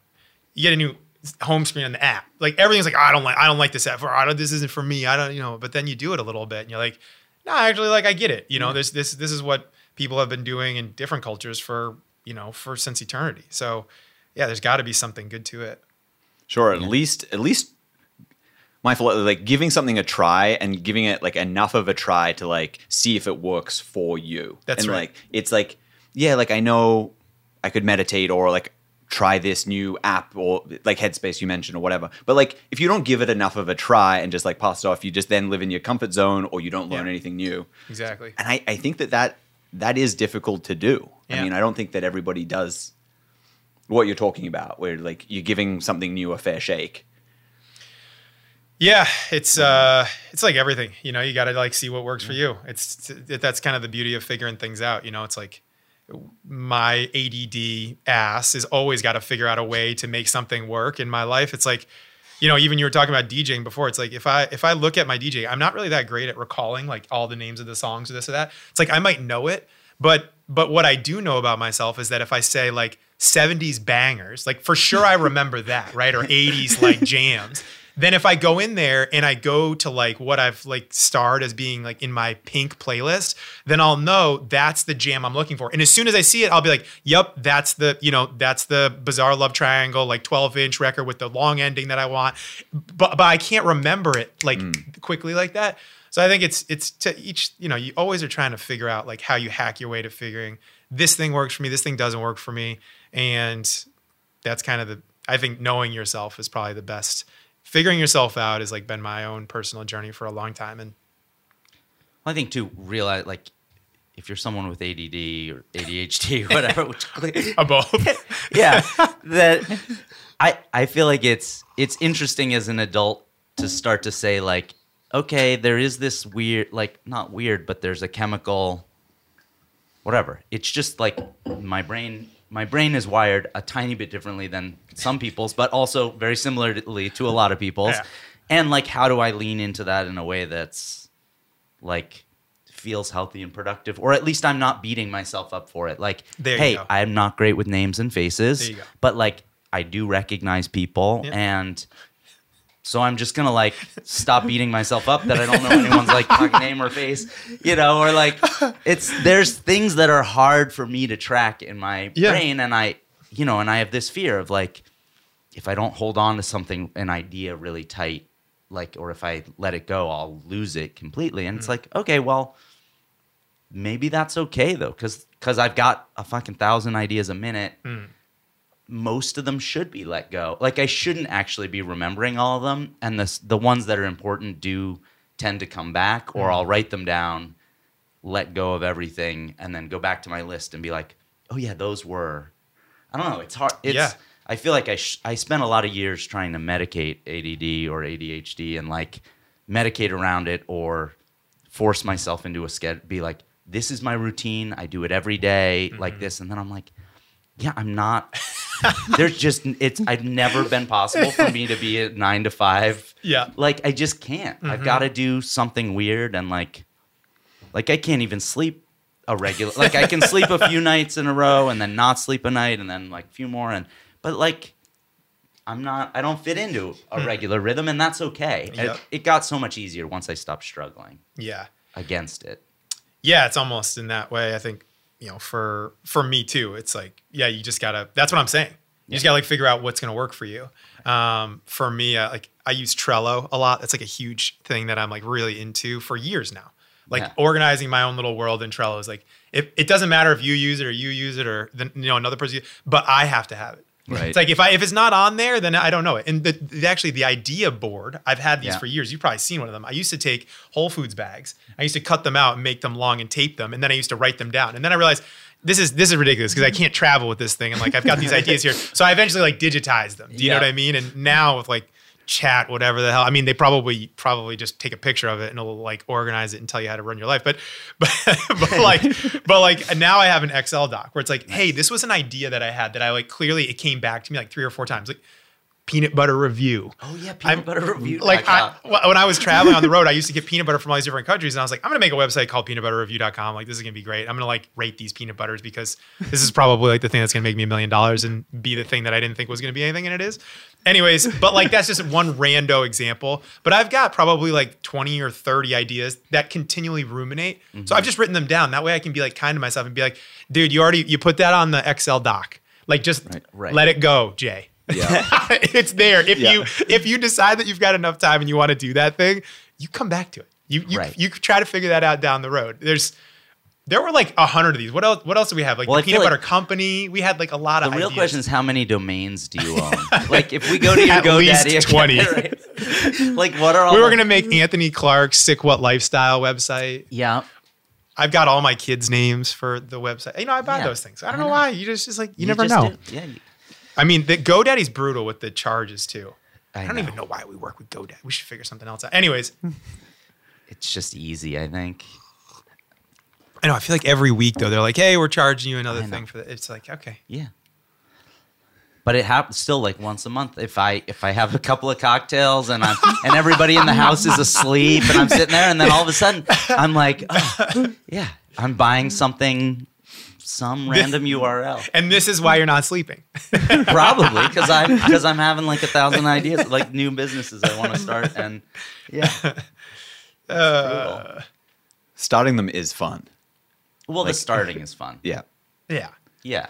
you get a new home screen on the app. Like everything's like, oh, I don't like, I don't like this app. Or I don't, this isn't for me. I don't, you know. But then you do it a little bit, and you're like, no, actually, like I get it. You know, this this this is what people have been doing in different cultures for you know for since eternity. So yeah, there's got to be something good to it. Sure, at least at least my philo- like giving something a try and giving it like enough of a try to like see if it works for you. That's and right. like it's like yeah, like I know I could meditate or like try this new app or like Headspace you mentioned or whatever. But like if you don't give it enough of a try and just like pass it off, you just then live in your comfort zone or you don't learn Yeah. anything new. Exactly. And I, I think that, that that is difficult to do. I mean, I don't think that everybody does what you're talking about, where like you're giving something new a fair shake. Yeah, it's uh, it's like everything. You know, you got to like see what works for you. It's it, that's kind of the beauty of figuring things out. You know, it's like my ADD ass is always got to figure out a way to make something work in my life. It's like, you know, even you were talking about DJing before. It's like if I if I look at my DJ, I'm not really that great at recalling like all the names of the songs or this or that. It's like I might know it, but but what I do know about myself is that if I say like 70s bangers, like for sure I remember that, right? Or 80s like jams. Then if I go in there and I go to like what I've like starred as being like in my pink playlist, then I'll know that's the jam I'm looking for. And as soon as I see it, I'll be like, "Yep, that's the you know that's the Bizarre Love Triangle like 12 inch record with the long ending that I want." But but I can't remember it like hmm. quickly like that. So I think it's it's to each you know you always are trying to figure out like how you hack your way to figuring this thing works for me, this thing doesn't work for me, and that's kind of the I think knowing yourself is probably the best. Figuring yourself out has like been my own personal journey for a long time, and I think to realize like if you're someone with ADD or ADHD, or whatever, which both. yeah, that I I feel like it's it's interesting as an adult to start to say like, okay, there is this weird, like not weird, but there's a chemical, whatever. It's just like my brain. My brain is wired a tiny bit differently than some people's, but also very similarly to a lot of people's. Yeah. And like, how do I lean into that in a way that's like feels healthy and productive, or at least I'm not beating myself up for it. Like, There hey. I'm not great with names and faces, There you go. but like I do recognize people, Yeah. and so I'm just gonna like stop beating myself up that I don't know anyone's like fucking name or face, you know, or like it's there's things that are hard for me to track in my Yeah. brain, and I, you know, and I have this fear of like if I don't hold on to something, an idea really tight, like, or if I let it go, I'll lose it completely. And it's mm. like, okay, well, maybe that's okay though, because because I've got a fucking thousand ideas a minute. Mm. Most of them should be let go. Like I shouldn't actually be remembering all of them, and the the ones that are important do tend to come back, or I'll write them down, let go of everything, and then go back to my list and be like, oh yeah, those were. I don't know. It's hard. It's, Yeah. I feel like I sh- I spent a lot of years trying to medicate ADD or ADHD and like medicate around it or force myself into a schedule. Be like, this is my routine. I do it every day, Mm-hmm. like this, and then I'm like, yeah, I'm not. There's just it's. I've never been possible for me to be at nine to five. Yeah. like I just can't. Mm-hmm. I've got to do something weird and like, like I can't even sleep a regular. like I can sleep a few nights in a row and then not sleep a night and then like a few more and but like I'm not. I don't fit into a regular rhythm and that's okay. It- Hmm. It, got so much easier once I stopped struggling yeah, against it. yeah, it's almost in that way. I think you know, for for me too, it's like yeah, you just gotta. That's what I'm saying. You just gotta like figure out what's gonna work for you. Um, for me, uh, like I use Trello a lot. That's like a huge thing that I'm like really into for years now. Like Yeah. organizing my own little world in Trello is like if it doesn't matter if you use it or you use it or then you know another person, but I have to have it. Right. It's like if I if it's not on there, then I don't know it. And the, the actually the idea board, I've had these Yeah. for years. You've probably seen one of them. I used to take Whole Foods bags. I used to cut them out and make them long and tape them, and then I used to write them down. And then I realized this is this is ridiculous because I can't travel with this thing. And like I've got these ideas here, so I eventually like digitized them. Do you know what I mean? And now with like chat, whatever the hell. I mean, they probably probably just take a picture of it and it'll like organize it and tell you how to run your life. But but but like but like now I have an Excel doc where it's like, hey, this was an idea that I had that I like clearly it came back to me like three or four times. Like peanut butter review. Oh yeah, peanut I'm- butter review. Like I, when I was traveling on the road, I used to get peanut butter from all these different countries, and I was like, I'm gonna make a website called peanutbutterreview.com. Like this is gonna be great. I'm gonna like rate these peanut butters because this is probably like the thing that's gonna make me a million dollars and be the thing that I didn't think was gonna be anything, and it is. Anyways, but like that's just one rando example. But I've got probably like 20 or 30 ideas that continually ruminate. So mm-hmm. I've just written them down. That way I can be like kind to myself and be like, dude, you already you put that on the Excel doc. Like just Right. let it go, Jay. Yeah. it's there. If Yeah. you if you decide that you've got enough time and you want to do that thing, you come back to it. You you Right. you try to figure that out down the road. There's there were like a hundred of these. What else? What else do we have? Like Well, the peanut like- butter company. We had like a lot The of. The real ideas. question is how many domains do you own? like if we go to your At GoDaddy least 20. right? like what are all we were the- gonna make Anthony Clark's Sick What Lifestyle website. Yeah. I've got all my kids' names for the website. You know, I buy Yeah. those things. I don't I know, know. why. You just just like you, You never know. do- Yeah. I mean, the GoDaddy's brutal with the charges too. I I, don't know. even know why we work with GoDaddy. We should figure something else out. Anyways, It's just easy, I think. I know. I feel like every week though, they're like, "Hey, we're charging you another thing for that." It's like, okay, Yeah. But it happens still like once a month. If I if I have a couple of cocktails and I'm and everybody in the house is asleep and I'm sitting there and then all of a sudden I'm like, oh, yeah, I'm buying something, some random URL. and this is why you're not sleeping. Probably because I'm because I'm having like a thousand ideas, like new businesses I want to start and yeah. Uh, Starting them is fun. Well, like- the starting is fun. Yeah. yeah, Yeah.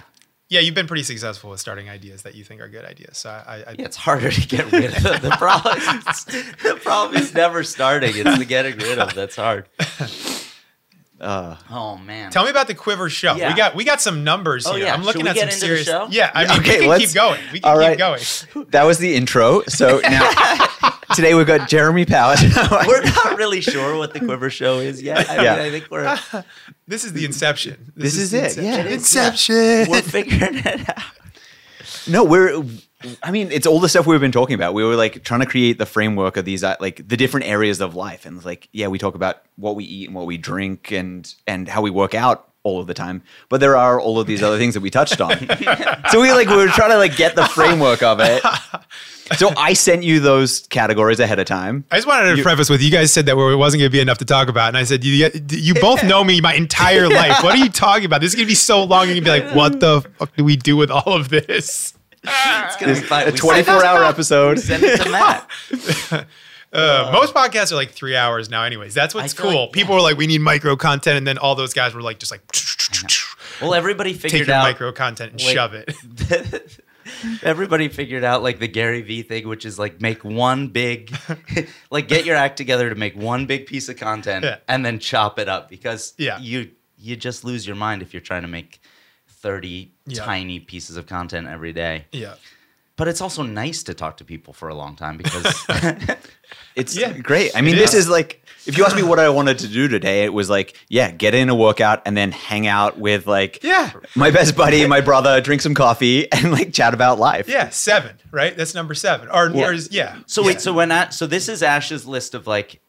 yeah. You've been pretty successful with starting ideas that you think are good ideas. So I, I, I Yeah, it's harder to get rid of. The problem, is, the problem is never starting. It's the getting rid of that's hard. Uh, Oh man. tell me about the Quivr show. Yeah. we got we got some numbers Oh, here. yeah. I'm looking Should we at get some into the serious. show? Yeah, I mean, okay, we can let's- keep going. We can all keep going. that was the intro. So now today we've got Jeremy Powers. we're not really sure what the Quivr Show is yet. I Yeah. mean, I think we're This is the inception. This is the it, Inception. yeah. It is, Inception. we're figuring it out. No, we're. I mean, it's all the stuff we've been talking about. We were like trying to create the framework of these, uh, like the different areas of life, and like, yeah, we talk about what we eat and what we drink, and and how we work out all of the time. But there are all of these other things that we touched on. so we like we were trying to like get the framework of it. So I sent you those categories ahead of time. I just wanted to preface with you guys said that it wasn't going to be enough to talk about, and I said you you both know me my entire life. What are you talking about? This is going to be so long. You're going to be like, what the fuck do we do with all of this? It's gonna be fun. A We 24 hour episode. Send it to Matt. Uh, most podcasts are like three hours now, anyways. That's what's I feel cool. like- People were like, we need micro content, and then all those guys were like, just like Well, everybody take figured your out. micro content and like- shove it. Everybody figured out like the Gary Vee thing, which is like make one big, like get your act together to make one big piece of content Yeah. and then chop it up because Yeah. you you just lose your mind if you're trying to make thirty Yeah. tiny pieces of content every day. Yeah. But it's also nice to talk to people for a long time because It's Yeah. great. I mean, It this is. is like, if you ask me what I wanted to do today, it was like, yeah, get in a workout and then hang out with like Yeah. my best buddy, my brother, drink some coffee and like chat about life. Yeah. Seven, right? That's number seven. Or, Yeah. or is, yeah. So Yeah. wait, so when Ash, so this is Ash's list of like,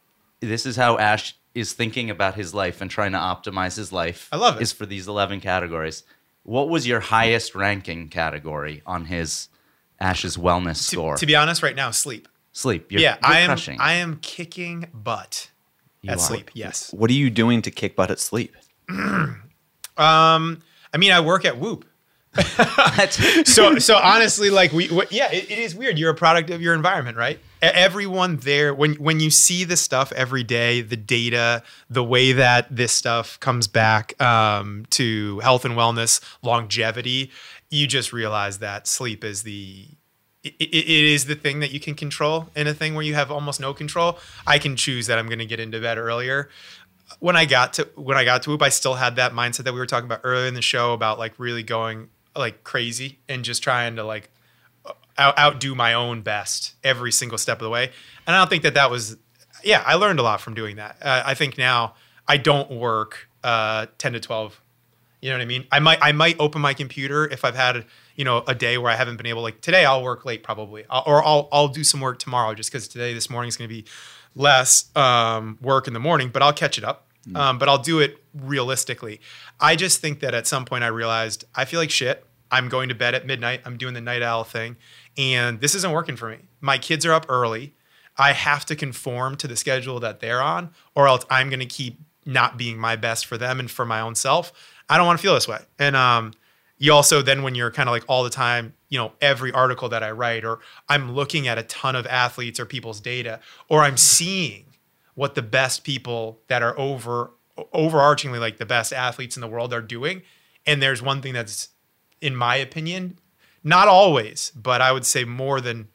this is how Ash is thinking about his life and trying to optimize his life. I love it. Is for these eleven categories. What was your highest ranking category on his Ash's wellness to, score? to be honest, right now, sleep. Sleep. You're, yeah, you're I am. crushing. I am kicking butt You at are. sleep. Yes. What are you doing to kick butt at sleep? Um, I mean, I work at Whoop. so so honestly like we yeah it, it is weird. You're a product of your environment right? Everyone there when when you see the stuff every day the data the way that this stuff comes back um, to health and wellness longevity you just realize that sleep is the it it is the thing that you can control in a thing where you have almost no control. I can choose that i'm going to get into bed earlier. When I got to when I got to Whoop, I still had that mindset that we were talking about earlier in the show about like really going like crazy and just trying to like out, outdo my own best every single step of the way. And I don't think that that was yeah. I learned a lot from doing that. Uh, I think now I don't work uh, ten to twelve. You know what I mean? I might I might open my computer if I've had you know a day where I haven't been able like today I'll work late probably I'll, or I'll I'll do some work tomorrow just because today this morning is going to be less um, work in the morning, but I'll catch it up. Um, but I'll do it realistically. I just think that at some point I realized I feel like shit. I'm going to bed at midnight. I'm doing the night owl thing, and this isn't working for me. My kids are up early. I have to conform to the schedule that they're on, or else I'm going to keep not being my best for them and for my own self. I don't want to feel this way. And um, you also then when you're kind of like all the time, you know, every article that I write, or I'm looking at a ton of athletes or people's data, or I'm seeing what the best people that are over overarchingly like the best athletes in the world are doing. And there's one thing that's, in my opinion, not always, but I would say more than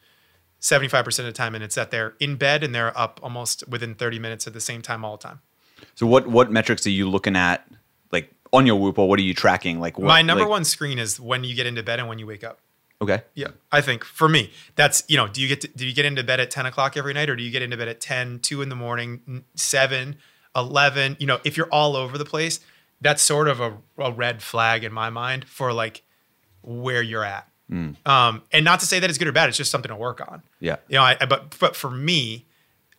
75% of the time, and it's that they're in bed and they're up almost within 30 minutes at the same time all the time. So what what metrics are you looking at like on your Whoop or what are you tracking? Like what, My number like- one screen is when you get into bed and when you wake up. Okay. Yeah, I think for me, that's you know, do you get to, do you get into bed at ten o'clock every night, or do you get into bed at 10, 2 in the morning, n- 7, 11? You know, if you're all over the place, that's sort of a, a red flag in my mind for like where you're at. Um, and not to say that it's good or bad; it's just something to work on. Yeah. You know, I, I- but but for me,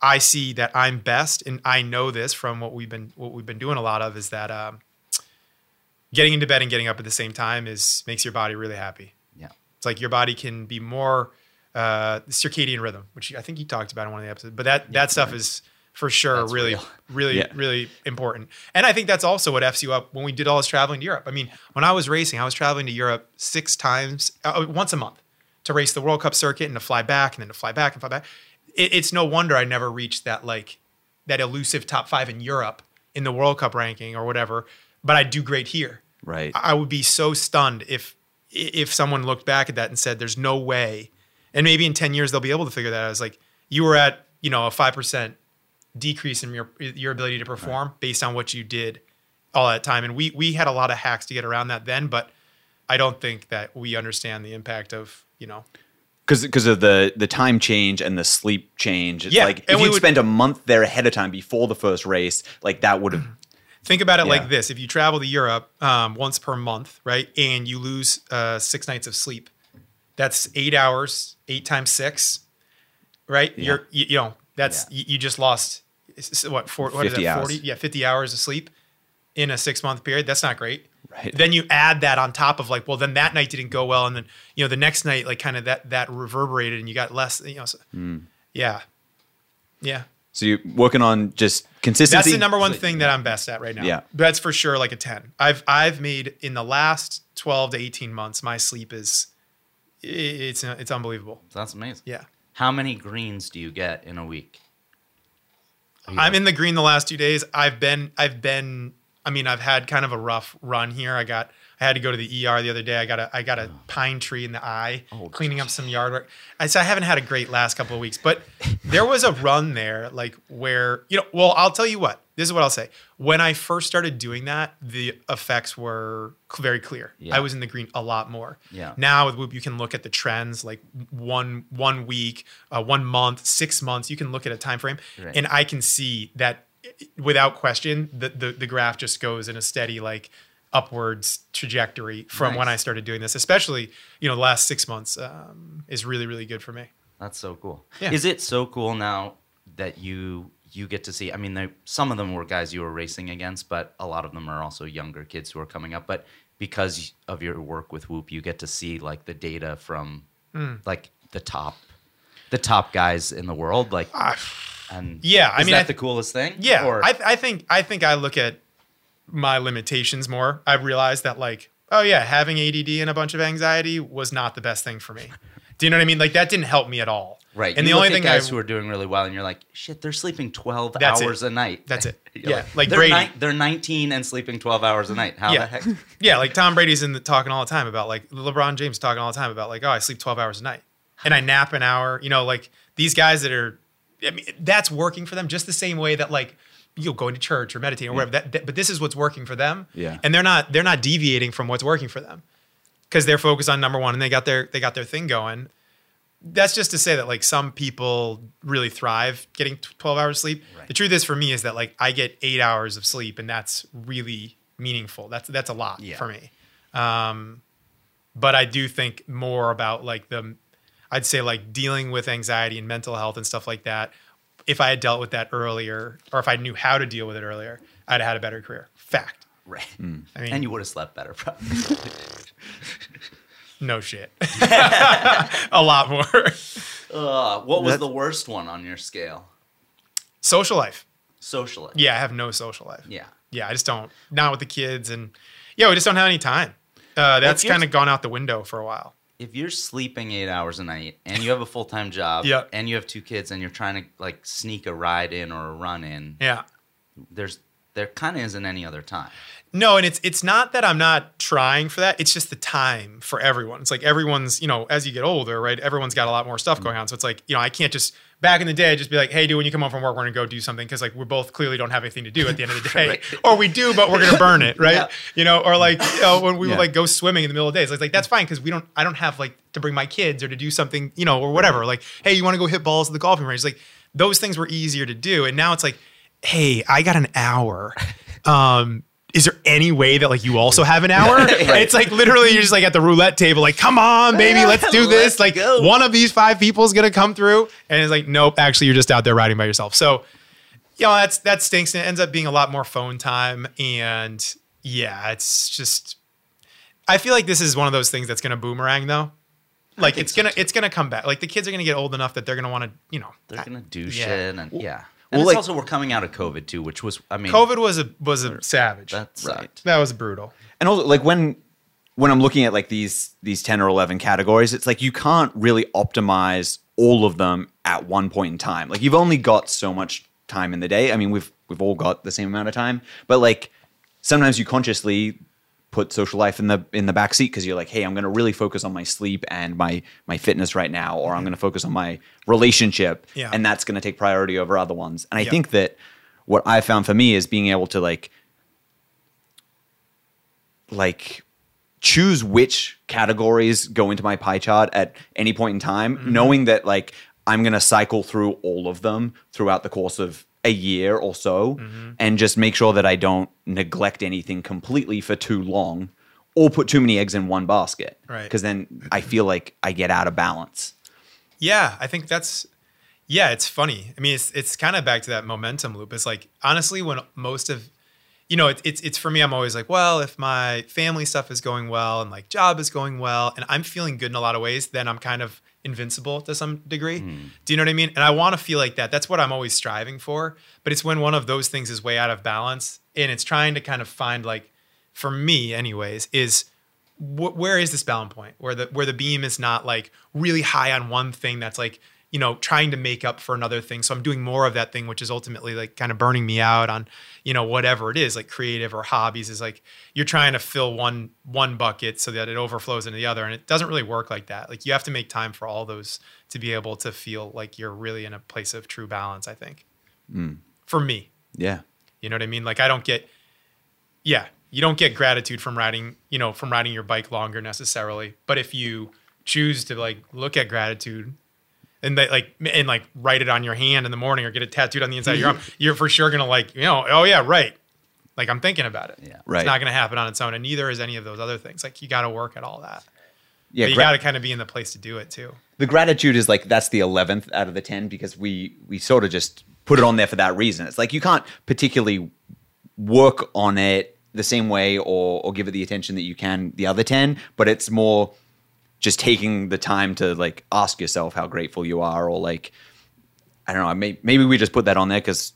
I see that I'm best, and I know this from what we've been what we've been doing a lot of is that um, getting into bed and getting up at the same time is makes your body really happy. Yeah. It's like your body can be more uh, circadian rhythm, which I think you talked about in one of the episodes. But that that stuff is for sure That's really, real. really, Yeah. really important. And I think that's also what f's you up when we did all this traveling to Europe. I mean, when I was racing, I was traveling to Europe six times, uh, once a month, to race the World Cup circuit and to fly back and then to fly back and fly back. It, it's no wonder I never reached that like that elusive top five in Europe in the World Cup ranking or whatever. But I do great here. Right. I would be so stunned if if someone looked back at that and said, "There's no way," and maybe in ten years they'll be able to figure that out. I was like, you were at you know a five percent decrease in your your ability to perform based on what you did all that time, and we we had a lot of hacks to get around that then, but I don't think that we understand the impact of you know because because of the the time change and the sleep change. It's Yeah, like if would- spent a month there ahead of time before the first race, like that would have. Think about it Yeah. like this: if you travel to Europe um, once per month, right, and you lose uh, six nights of sleep, that's eight hours. Eight times six, right? You're you, you know that's Yeah. you, you just lost what four, what is 50 that hours. forty? Yeah, fifty hours of sleep in a six month period. That's not great. Right. Then you add that on top of like, well, then that night didn't go well, and then you know the next night like kind of that that reverberated, and you got less. You know, so, Hmm. yeah, yeah. So you're working on just consistency. That's the number one thing that I'm best at right now. Yeah. That's for sure like a 10. I've I've made in the last 12 to 18 months my sleep is it's it's unbelievable. That's amazing. Yeah. How many greens do you get in a week? I'm in the green the last 2 days. I've been I've been I mean I've had kind of a rough run here. I got I had to go to the ER the other day. I got a I got a pine tree in the eye, Oh, cleaning up some yard work. I so I haven't had a great last couple of weeks, but there was a run there like where you know. Well, I'll tell you what. This is what I'll say. When I first started doing that, the effects were very clear. Yeah. I was in the green a lot more. Yeah. Now with Whoop, you can look at the trends like one one week, uh, one month, six months. You can look at a time frame, Right. and I can see that without question, the, the the graph just goes in a steady like upwards trajectory from when I started doing this. Especially you know the last six months um, is really really good for me. That's so cool. Yeah. Is it so cool now that you you get to see? I mean, they, some of them were guys you were racing against, but a lot of them are also younger kids who are coming up. But because of your work with Whoop, you get to see like the data from Hmm. like the top, the top guys in the world. Like, and Ah, Yeah, I is mean, that I- the coolest thing? Yeah, Or- I, I think I think I look at my limitations more. I realized that like, oh yeah, having ADD and a bunch of anxiety was not the best thing for me. Do you know what I mean? Like that didn't help me at all. Right. And you the only thing guys I, who are doing really well, and you're like, shit, they're sleeping 12 That's it. hours a night. That's it. Yeah, like they're, Brady. ni- they're 19 and sleeping 12 hours a night. How Yeah. the heck? yeah, like Tom Brady's in the talking all the time about like LeBron James talking all the time about like, oh, I sleep 12 hours a night and I nap an hour. You know, like these guys that are, I mean, that's working for them just the same way that like you'll go into church or meditate or whatever. That, that- but this is what's working for them. Yeah. And they're not they're not deviating from what's working for them because they're focused on number one and they got their they got their thing going. That's just to say that like some people really thrive getting t- 12 hours sleep. Right. The truth is for me is that like I get eight hours of sleep and that's really meaningful. That's that's a lot Yeah. for me. Um, but I do think more about like the, I'd say like dealing with anxiety and mental health and stuff like that. If I had dealt with that earlier, or if I knew how to deal with it earlier, I'd have had a better career. Fact. Right. I mean, and you would have slept better, probably. no shit. a lot more. Uh, what was That- the worst one on your scale? Social life. Socially. Yeah, I have no social life. Yeah. Yeah, I just don't. Not with the kids, and yeah, we just don't have any time. Uh, that's here's- kind of gone out the window for a while. If you're sleeping eight hours a night and you have a full time job Yeah. and you have two kids and you're trying to like sneak a ride in or a run in, Yeah. there's there kind of isn't any other time. No, and it's it's not that I'm not trying for that. It's just the time for everyone. It's like everyone's, you know, as you get older, right? Everyone's got a lot more stuff mm-hmm. going on. So it's like, you know, I can't just back in the day I'd just be like, hey, dude, when you come home from work, we're gonna go do something because like we both clearly don't have anything to do at the end of the day, or we do, but we're gonna burn it, right? Yeah. You know, or like you know, when we Yeah. would like go swimming in the middle of the day, it's like, like that's fine because we don't, I don't have like to bring my kids or to do something, you know, or whatever. Like, hey, you want to go hit balls at the golfing range? Like those things were easier to do, and now it's like, hey, I got an hour. Um, is there any way that like you also have an hour? And It's like literally you're just like at the roulette table, like, come on, baby, let's do this. Let's Like go. one of these five people is gonna come through, and it's like, nope, actually, you're just out there riding by yourself. So, you know, that's that stinks, and it ends up being a lot more phone time, and yeah, it's just. I feel like this is one of those things that's gonna boomerang though. Like it's so, gonna it's gonna come back. Like the kids are gonna get old enough that they're gonna want to, you know, They're gonna do Yeah. shit and yeah. Well, And it's like- also we're coming out of COVID too, which was I mean COVID was a was a savage. that right. that was brutal. and also like when when i'm looking at like these these 10 or 11 categories it's like you can't really optimize all of them at one point in time like you've only got so much time in the day i mean we've we've all got the same amount of time but like sometimes you consciously put social life in the in the back seat because you're like hey i'm going to really focus on my sleep and my my fitness right now or i'm going to focus on my relationship Yeah. and that's going to take priority over other ones and i Yeah. think that what i found for me is being able to like like choose which categories go into my pie chart at any point in time, Mm-hmm. knowing that like I'm gonna cycle through all of them throughout the course of a year or so, Mm-hmm. and just make sure that I don't neglect anything completely for too long or put too many eggs in one basket. Right. Because then I feel like I get out of balance. Yeah, I think that's yeah, it's funny. I mean, it's it's kind of back to that momentum loop. It's like honestly, when most of you know, it's it's it's for me. I'm always like, well, if my family stuff is going well and like job is going well, and I'm feeling good in a lot of ways, then I'm kind of invincible to some degree. Hmm. Do you know what I mean? And I want to feel like that. That's what I'm always striving for. But it's when one of those things is way out of balance, and it's trying to kind of find like, for me, anyways, is wh- where is this balance point where the where the beam is not like really high on one thing that's like you know trying to make up for another thing so i'm doing more of that thing which is ultimately like kind of burning me out on you know whatever it is like creative or hobbies is like you're trying to fill one one bucket so that it overflows into the other and it doesn't really work like that like you have to make time for all those to be able to feel like you're really in a place of true balance i think mm. for me Yeah. you know what I mean? Like I don't get yeah, you don't get gratitude from riding, you know, from riding your bike longer necessarily. But if you choose to like look at gratitude and they like and like write it on your hand in the morning or get it tattooed on the inside of your arm, you're for sure gonna like, you know, oh yeah, right. Like I'm thinking about it. Yeah. Right. It's not gonna happen on its own. And neither is any of those other things. Like you gotta work at all that. Yeah. but you gra- gotta kind of be in the place to do it too. the gratitude is like that's the 11th out of the 10 because we we sort of just put it on there for that reason it's like you can't particularly work on it the same way or or give it the attention that you can the other 10 but it's more just taking the time to like ask yourself how grateful you are or like i don't know may, maybe we just put that on there because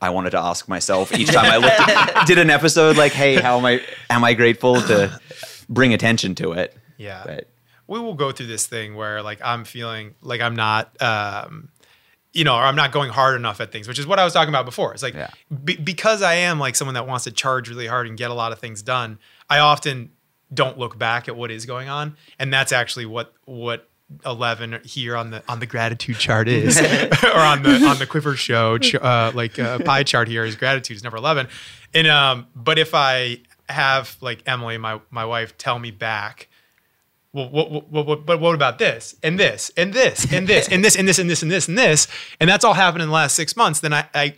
i wanted to ask myself each time i looked at, did an episode like hey how am i am i grateful to bring attention to it Yeah. but we will go through this thing where like I'm feeling like I'm not, um, you know, or I'm not going hard enough at things, which is what I was talking about before. It's like Yeah. be- because I am like someone that wants to charge really hard and get a lot of things done. I often don't look back at what is going on, and that's actually what what. 11 here on the on the gratitude chart is. Or on the on the Quivr show uh, like uh, pie chart here is gratitude is number 11 and um but if i have like emily my my wife tell me back well, what, what, what, what, but what about this and this and this and this and this and this and this and this and this? And that's all happened in the last six months. Then I, I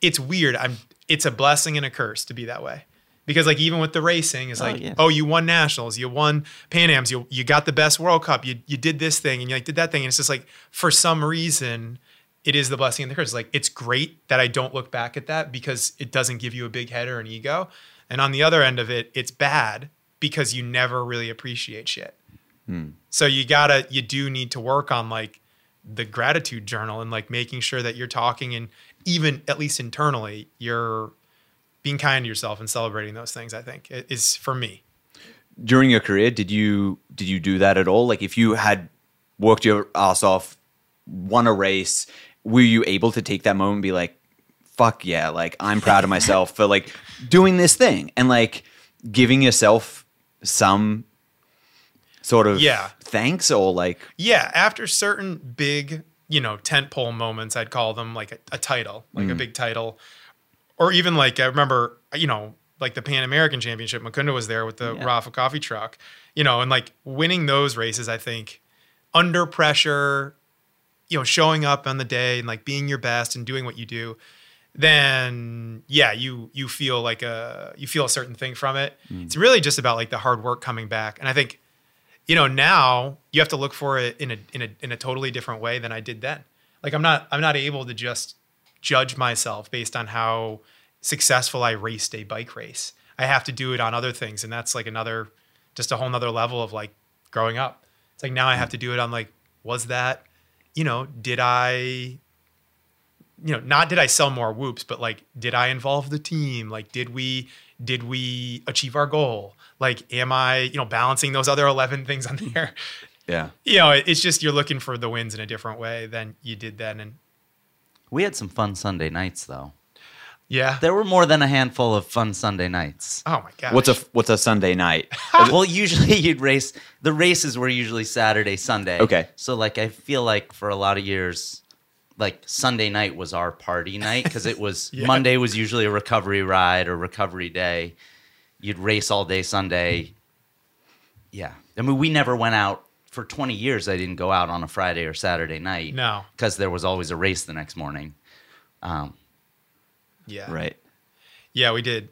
it's weird. I'm it's a blessing and a curse to be that way Because like even with the racing, it's oh, like, yeah. oh, you won nationals, you won Pan Am's, you you got the best World Cup, you you did this thing and you like did that thing, and it's just like for some reason, it is the blessing and the curse. Like it's great that I don't look back at that because it doesn't give you a big head or an ego, and on the other end of it, it's bad because you never really appreciate shit. Hmm. So you gotta, you do need to work on like the gratitude journal and like making sure that you're talking and even at least internally, you're being kind to yourself and celebrating those things. I think is for me. During your career, did you did you do that at all? Like if you had worked your ass off, won a race, were you able to take that moment and be like, fuck yeah, like I'm proud of myself for like doing this thing and like giving yourself some sort of Yeah. thanks or like Yeah, after certain big, you know, tentpole moments, I'd call them like a, a title, like a mm. big title, or even like I remember, you know, like the Pan American Championship. Mukunda was there with the Yeah. Rapha coffee truck, you know, and like winning those races. I think under pressure, you know, showing up on the day and like being your best and doing what you do, then yeah, you you feel like a you feel a certain thing from it. Mm. It's really just about like the hard work coming back, and I think you know now you have to look for it in a in a in a totally different way than I did then. Like I'm not I'm not able to just judge myself based on how successful I raced a bike race. I have to do it on other things, and that's like another just a whole nother level of like growing up. It's like now I have to do it on like was that you know did I you know not did I sell more whoops, but like did I involve the team? Like did we did we achieve our goal? Like am I you know balancing those other eleven things on there? yeah. you know, it's just you're looking for the wins in a different way than you did then. And We had some fun Sunday nights, though. yeah, There were more than a handful of fun Sunday nights. oh my god, What's a what's a Sunday night? well, usually you'd race. The races were usually Saturday, Sunday. Okay. So like, I feel like for a lot of years, like Sunday night was our party night because it was Yeah. Monday was usually a recovery ride or recovery day. You'd race all day Sunday. Yeah, I mean, we never went out for 20 years. I didn't go out on a Friday or Saturday night. No. because there was always a race the next morning. Um, yeah, right. Yeah, we did.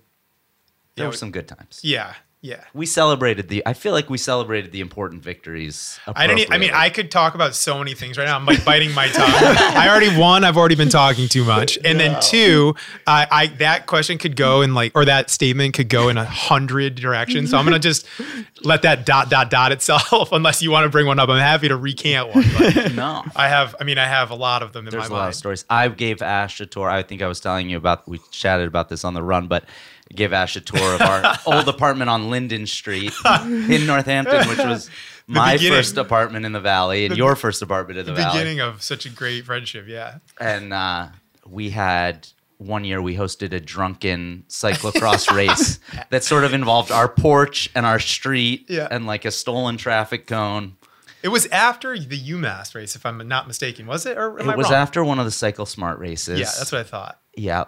there Yeah, were we- some good times. Yeah, yeah. We celebrated the. I feel like we celebrated the important victories. I don't. I mean. I could talk about so many things right now. I'm like biting my tongue. I already one. I've already been talking too much, and then two. I, I that question could go in like, or that statement could go in a hundred directions. So I'm gonna just let that dot dot dot itself. Unless you want to bring one up, I'm happy to recant one. But no. I have. I mean, I have a lot of them in There's a my lot of stories. I gave Ash a tour. I think I was telling you about. We chatted about this on the run, but I gave Ash a tour of our old apartment on Linden Street in Northampton, which was my first apartment in the valley and your first apartment in the, the valley. beginning of such a great friendship. Yeah. And uh, we had one year we hosted a drunken cyclocross race that sort of involved our porch and our street Yeah. and like a stolen traffic cone. It was after the UMass race, if I'm not mistaken. Was it? Or It was wrong? after one of the Cycle Smart races. Yeah, that's what I thought. Yeah.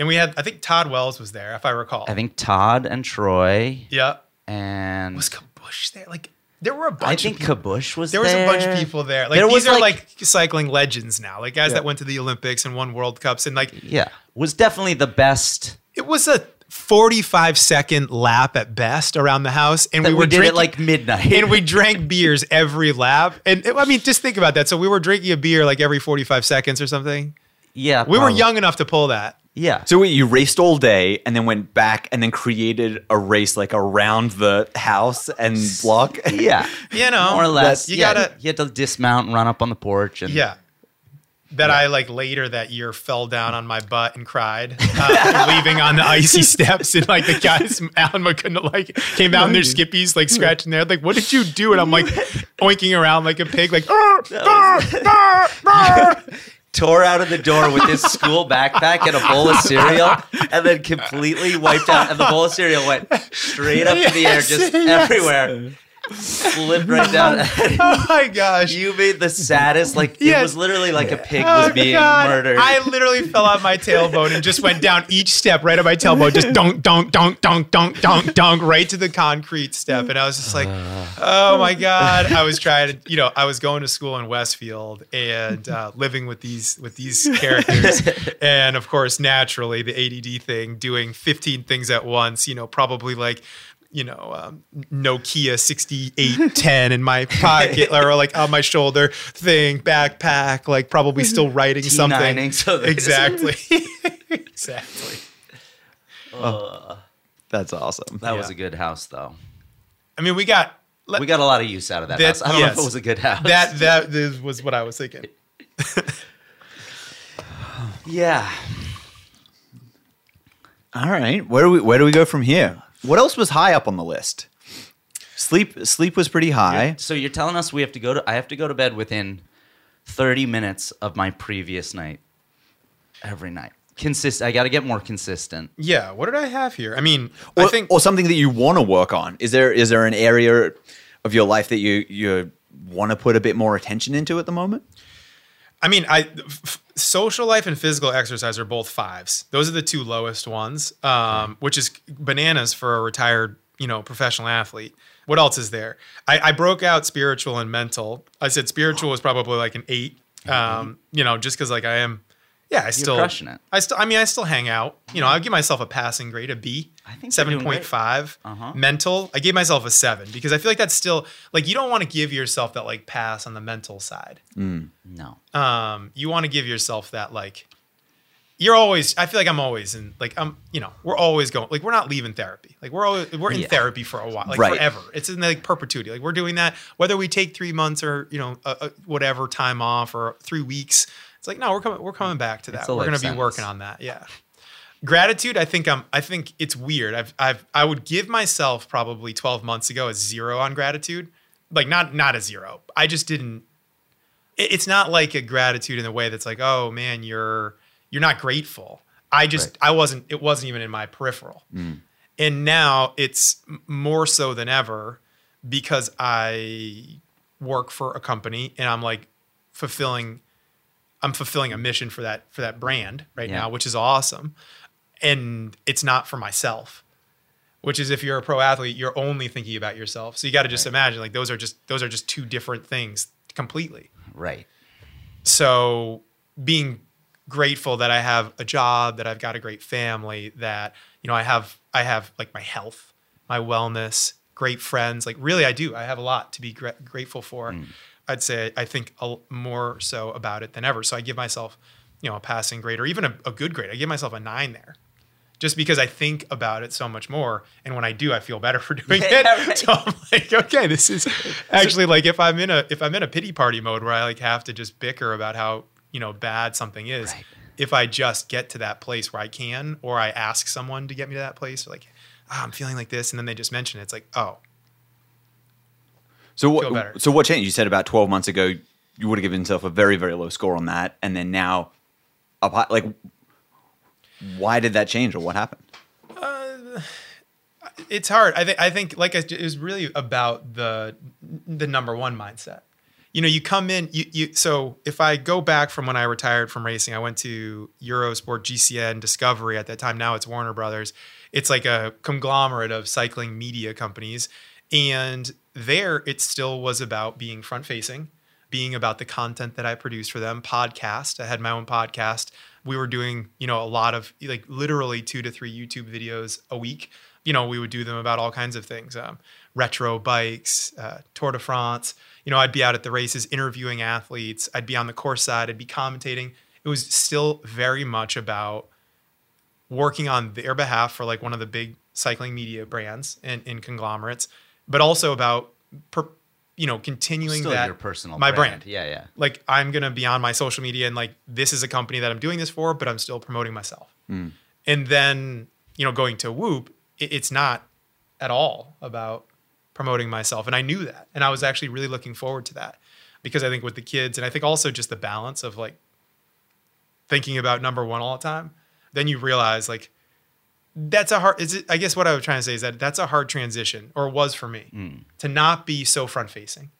And we had, I think Todd Wells was there, if I recall. I think Todd and Troy Yeah. and Was Kabush there? Like, there were a I bunch think of people. I think Kabush was There was there. Was a bunch of people there. Like There these are like- like, cycling legends now. Like guys that went to the Olympics and won World Cups and like Yeah, was definitely the best. it was a 45 second lap at best around the house and we we, were did drinking it like midnight, and we drank beers every lap. And I mean, just think about that. So we were drinking a beer like every 45 seconds or something. yeah, We were young enough to pull that. Yeah, So wait, you raced all day and then went back and then created a race like around the house and block. yeah, You know, more or less. You yeah, gotta, you had to dismount and run up on the porch. And yeah. That I like later that year fell down on my butt and cried, uh, leaving on the icy steps, and like the guys, Alan like came down their skippies, like scratching their, like, what did you do? And I'm like oinking around like a pig, like, "Arr, arr, arr, arr." Tore out of the door with his school backpack and a bowl of cereal, and then completely wiped out. And the bowl of cereal went straight up in the air, just Yes, yes. everywhere. Slipped right down. oh my gosh. you made the saddest. Like it was literally like a pig Oh, was being God. murdered. I literally fell out my tailbone and just went down each step right on my tailbone, just dunk, dunk, dunk, dunk, dunk, dunk, dunk, right to the concrete step. And I was just like, oh my God. I was trying to, you know, I was going to school in Westfield and uh, living with these with these characters. and of course, naturally, the ADD thing, doing 15 things at once, you know, probably like you know, um, Nokia 6810 in my pocket or like on my shoulder thing, backpack, like probably still writing something. T9ing so that- exactly. exactly. That's awesome. that was a good house, though. I mean, we got We got a lot of use out of that, That- house. I don't know if it was a good house. that. That is- was what I was thinking. yeah. All right. Where do we where do we go from here? What else was high up on the list? Sleep sleep was pretty high. So you're telling us we have to go to? I have to go to bed within 30 minutes of my previous night every night. Consist. I got to get more consistent. Yeah. What did I have here? I mean, Or, I think or something that you want to work on. Is there is there an area of your life that you you want to put a bit more attention into at the moment? I mean, I f- social life and physical exercise are both fives. Those are the two lowest ones, um, which is bananas for a retired, you know, professional athlete. What else is there? I, I broke out spiritual and mental. I said spiritual was probably like an eight. Um, you know, just because like I am, yeah, I still crushing it. I still, I mean, I still hang out. You know, I'll give myself a passing grade, a B. I think you're seven doing point great. five. Uh-huh. Mental, I gave myself a seven because I feel like that's still like you don't want to give yourself that like pass on the mental side No. um, you want to give yourself that like you're always i feel like i'm always in like i'm you know we're always going like we're not leaving therapy like we're always we're in Yeah. therapy for a while like Right. forever it's in like perpetuity like we're doing that whether we take three months or you know uh, uh, whatever time off or three weeks it's like no we're coming we're coming back to that we're going life to be working on that yeah gratitude i think i'm i think it's weird. I've i've i would give myself probably 12 months ago a zero on gratitude. Like not not a zero. I just didn't it- it's not like a gratitude in the way that's like oh man you're you're not grateful. I just i wasn't it wasn't even in my peripheral. Mm. And now it's more so than ever because i work for a company and i'm like fulfilling i'm fulfilling a mission for that for that brand right Yeah. now which is awesome and it's not for myself which is if you're a pro athlete you're only thinking about yourself so you got to just imagine like those are just those are just two different things completely Right. so being grateful that I have a job, that I've got a great family, that you know I have I have like my health, my wellness, great friends. Like really, I do. I have a lot to be gra- grateful for. Mm. I'd say I think a, more so about it than ever. So I give myself, you know, a passing grade or even a, a good grade. I give myself a nine there. Just because I think about it so much more, and when I do, I feel better for doing Yeah, it. right. So I'm like, okay, this is actually like if I'm in a if I'm in a pity party mode where I like have to just bicker about how you know bad something is. Right. If I just get to that place where I can, or I ask someone to get me to that place, like "Ah, I'm feeling like this, and then they just mention it, it's like, oh, So what? So what changed? You said about twelve months ago you would have given yourself a very very low score on that, and then now, up high, like, why did that change or what happened? Uh, it's hard. I think I think like it was really about the the number one mindset. You know, you come in. You you. So if I go back from when I retired from racing, I went to Eurosport, GCN, Discovery at that time. Now it's Warner Brothers. It's like a conglomerate of cycling media companies, and there it still was about being front facing, being about the content that I produced for them. Podcast. I had my own podcast. We were doing you know a lot of like literally two to three YouTube videos a week you know, we would do them about all kinds of things, um, retro bikes, uh, Tour de France. You know, I'd be out at the races interviewing athletes. I'd be on the course side. I'd be commentating. It was still very much about working on their behalf for like one of the big cycling media brands and, and conglomerates, but also about, per, you know, continuing Still that your personal my brand. brand Yeah, yeah. like I'm gonna be on my social media and like this is a company that I'm doing this for, but I'm still promoting myself. Hmm. And then you know, going to Whoop, it, it's not at all about promoting myself, and I knew that, and I was actually really looking forward to that because I think with the kids, and I think also just the balance of like thinking about number one all the time, then you realize like that's a hard. Is it, I guess what I was trying to say is that that's a hard transition, or was for me, hmm. to not be so front facing,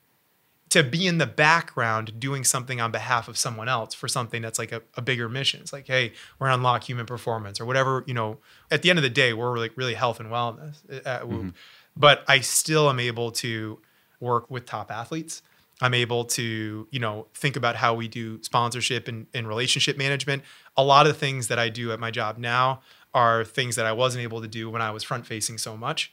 to be in the background doing something on behalf of someone else for something that's like a, a bigger mission. It's like, hey, we're gonna unlock human performance or whatever. You know, at the end of the day, we're like really health and wellness eh, at Whoop. Mm-hmm. But I still am able to work with top athletes. I'm able to, you know, think about how we do sponsorship and, and relationship management. A lot of the things that I do at my job now are things that I wasn't able to do when I was front facing so much.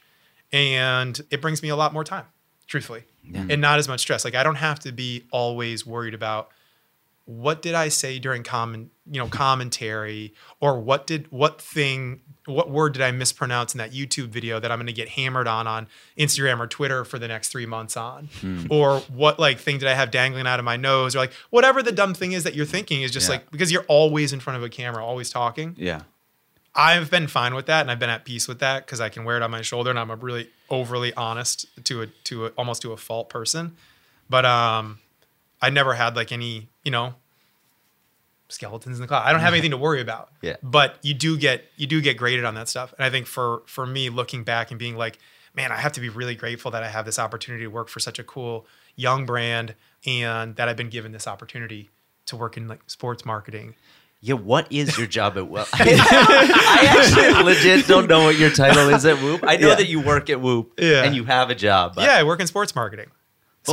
And it brings me a lot more time, truthfully, and not as much stress. Like I don't have to be always worried about what did I say during comment, you know, commentary, or what did what thing, what word did I mispronounce in that YouTube video that I'm going to get hammered on on Instagram or Twitter for the next three months on, hmm. or what like thing did I have dangling out of my nose, or like whatever the dumb thing is that you're thinking is just Yeah. like because you're always in front of a camera, always talking. Yeah. I've been fine with that, and I've been at peace with that because I can wear it on my shoulder, and I'm a really overly honest to a to a, almost to a fault person. But um, I never had like any you know skeletons in the closet. I don't have anything to worry about. Yeah. But you do get you do get graded on that stuff, and I think for for me looking back and being like, man, I have to be really grateful that I have this opportunity to work for such a cool young brand, and that I've been given this opportunity to work in like sports marketing. Yeah, what is your job at Well? I actually legit don't know what your title is at Whoop. I know Yeah. that you work at Whoop Yeah. and you have a job. Yeah, I work in sports marketing.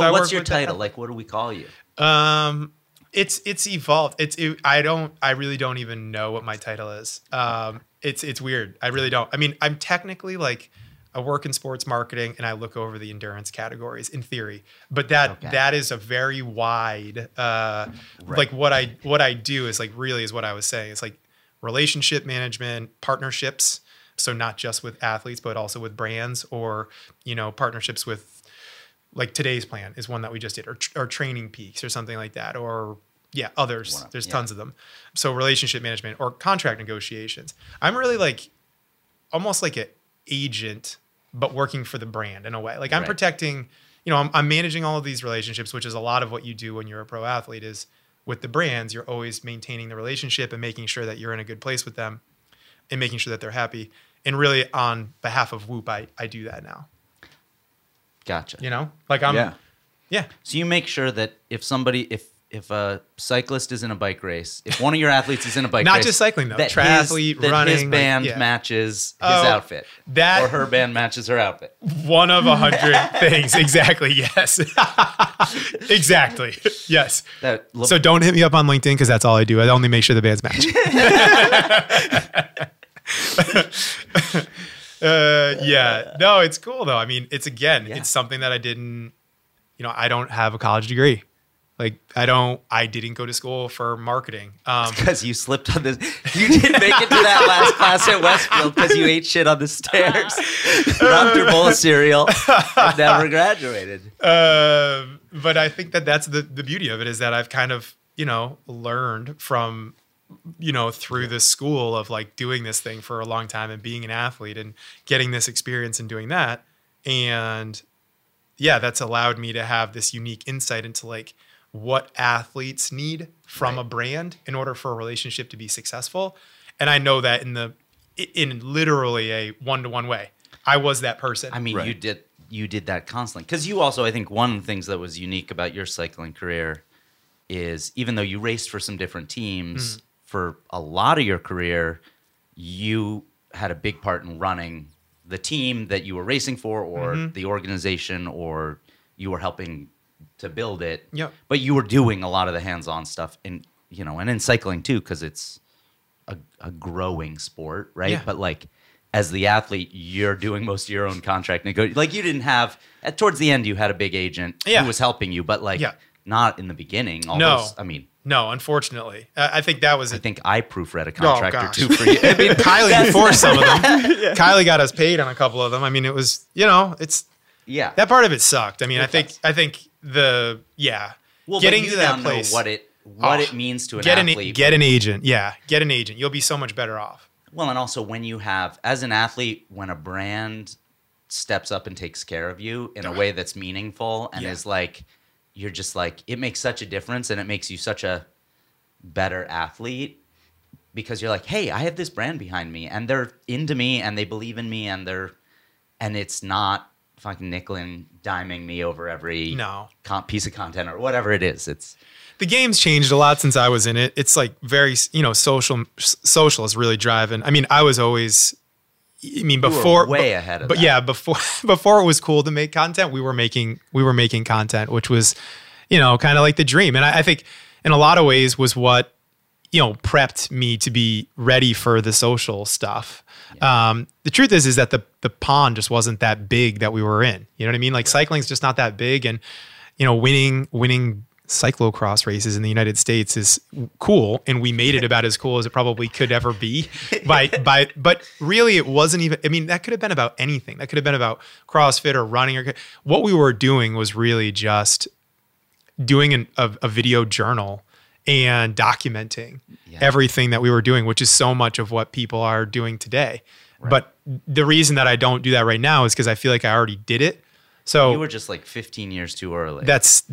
I what's your title? Like, what do we call you? Um, it's it's evolved. It's it, I don't I really don't even know what my title is. Um, it's it's weird. I really don't. I mean, I'm technically like I work in sports marketing and I look over the endurance categories in theory, but that Okay. that is a very wide. Uh, like what I what I do is like really is what I was saying. It's like relationship management, partnerships. So not just with athletes, but also with brands or you know partnerships with like today's plan is one that we just did, or, or TrainingPeaks or something like that, or yeah, others. Of- There's yeah. tons of them. So relationship management or contract negotiations. I'm really like almost like an agent, but working for the brand in a way. Like I'm Right. protecting, you know, I'm, I'm managing all of these relationships, which is a lot of what you do when you're a pro athlete. Is with the brands, you're always maintaining the relationship and making sure that you're in a good place with them, and making sure that they're happy. And really, on behalf of Whoop, I, I do that now. Gotcha. You know, like I'm yeah. yeah. So you make sure that if somebody, if if a cyclist is in a bike race, if one of your athletes is in a bike Not race, not just cycling, though. that Triathlete, his, that running, his like, band yeah. matches his Oh, outfit, that- or her band matches her outfit. One of a hundred things. Exactly. Yes. exactly. Yes. Look, So don't hit me up on LinkedIn because that's all I do. I only make sure the bands match. uh, yeah. No, it's cool though. I mean, it's again, Yeah. it's something that I didn't. You know, I don't have a college degree. Like I don't. I didn't go to school for marketing. Um, because you slipped on this. You didn't make it to that last class at Westfield because you ate shit on the stairs, dropped your bowl of cereal, and never graduated. Um, but I think that that's the the beauty of it is that I've kind of you know learned from you know through the school of like doing this thing for a long time and being an athlete and getting this experience and doing that and yeah that's allowed me to have this unique insight into like what athletes need from Right. a brand in order for a relationship to be successful. And I know that in the in literally a one-to-one way I was that person. I mean, Right. you did you did that constantly. Because you also, I think, one of the things that was unique about your cycling career is even though you raced for some different teams mm-hmm. for a lot of your career, you had a big part in running the team that you were racing for, or mm-hmm. the organization, or you were helping to build it. Yep. But you were doing a lot of the hands-on stuff, and you know, and in cycling too, because it's a, a growing sport, right? Yeah. But like as the athlete, you're doing most of your own contract nego. Like you didn't have at towards the end, you had a big agent Yeah. who was helping you, but like Yeah. not in the beginning. All No. those, I mean, no unfortunately I I think that was I it think I proofread a oh, contract or Oh, gosh. two for you. I mean, Kylie enforced some of them. Kylie got us paid on a couple of them. I mean, it was you know, it's yeah. that part of it sucked. I mean, I It think does. I think the yeah, well, getting to that place. know what it what Oh, it means to an get athlete. an get an agent. Yeah, get an agent. You'll be so much better off. Well, and also when you have, as an athlete, when a brand steps up and takes care of you in a way that's meaningful and Yeah. is like, you're just like, it makes such a difference and it makes you such a better athlete because you're like, hey, I have this brand behind me, and they're into me, and they believe in me, and they're, and it's not fucking nickel and diming me over every No. piece of content or whatever it is. It's the game's changed a lot since I was in it. It's like very, you know, social. Social is really driving. I mean, I was always. I mean, were before way but- ahead of But that. yeah, before before it was cool to make content, we were making we were making content, which was, you know, kind of like the dream. And I, I think in a lot of ways was what you know prepped me to be ready for the social stuff. Um, the truth is, is that the the pond just wasn't that big that we were in. You know what I mean? Like cycling's just not that big, and you know, winning winning cyclocross races in the United States is cool, and we made it about as cool as it probably could ever be. By by, but really, it wasn't even. I mean, that could have been about anything. That could have been about CrossFit or running or what we were doing was really just doing an, a, a video journal and documenting Yeah. everything that we were doing, which is so much of what people are doing today. But the reason that I don't do that right now is because I feel like I already did it. So you were just like 15 years too early. that's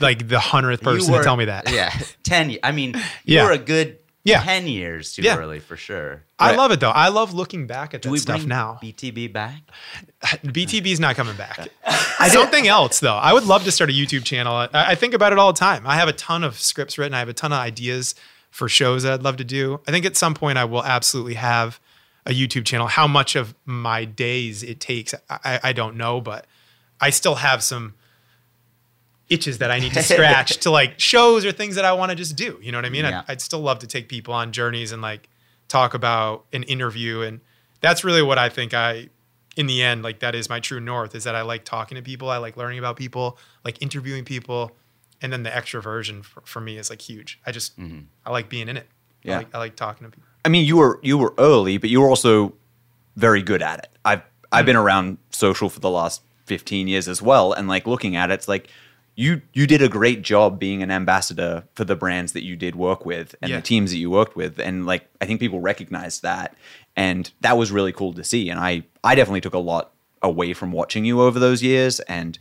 like the hundredth person were- to tell me that. Yeah, 10. I mean, you Yeah. were a good Yeah. 10 years too Yeah. early for sure. I Right. love it though. I love looking back at Do that stuff now. BTB back? BTB's not coming back. Something else though. I would love to start a YouTube channel. I, I think about it all the time. I have a ton of scripts written. I have a ton of ideas for shows that I'd love to do. I think at some point I will absolutely have a YouTube channel. How much of my days it takes, I, I don't know, but I still have some itches that I need to scratch to like shows or things that I want to just do. You know what I mean? Yeah. I'd, I'd still love to take people on journeys and like talk about an interview. And that's really what I think I, in the end, like that is my true north is that I like talking to people. I like learning about people, like interviewing people. And then the extroversion for, for me is like huge. I just, mm-hmm. I like being in it. Yeah. I like, I like talking to people. I mean, you were you were early, but you were also very good at it. I've I've mm-hmm. been around social for the last fifteen years as well, and like looking at it, it's like you you did a great job being an ambassador for the brands that you did work with and Yeah. the teams that you worked with, and like I think people recognized that, and that was really cool to see. And I I definitely took a lot away from watching you over those years, and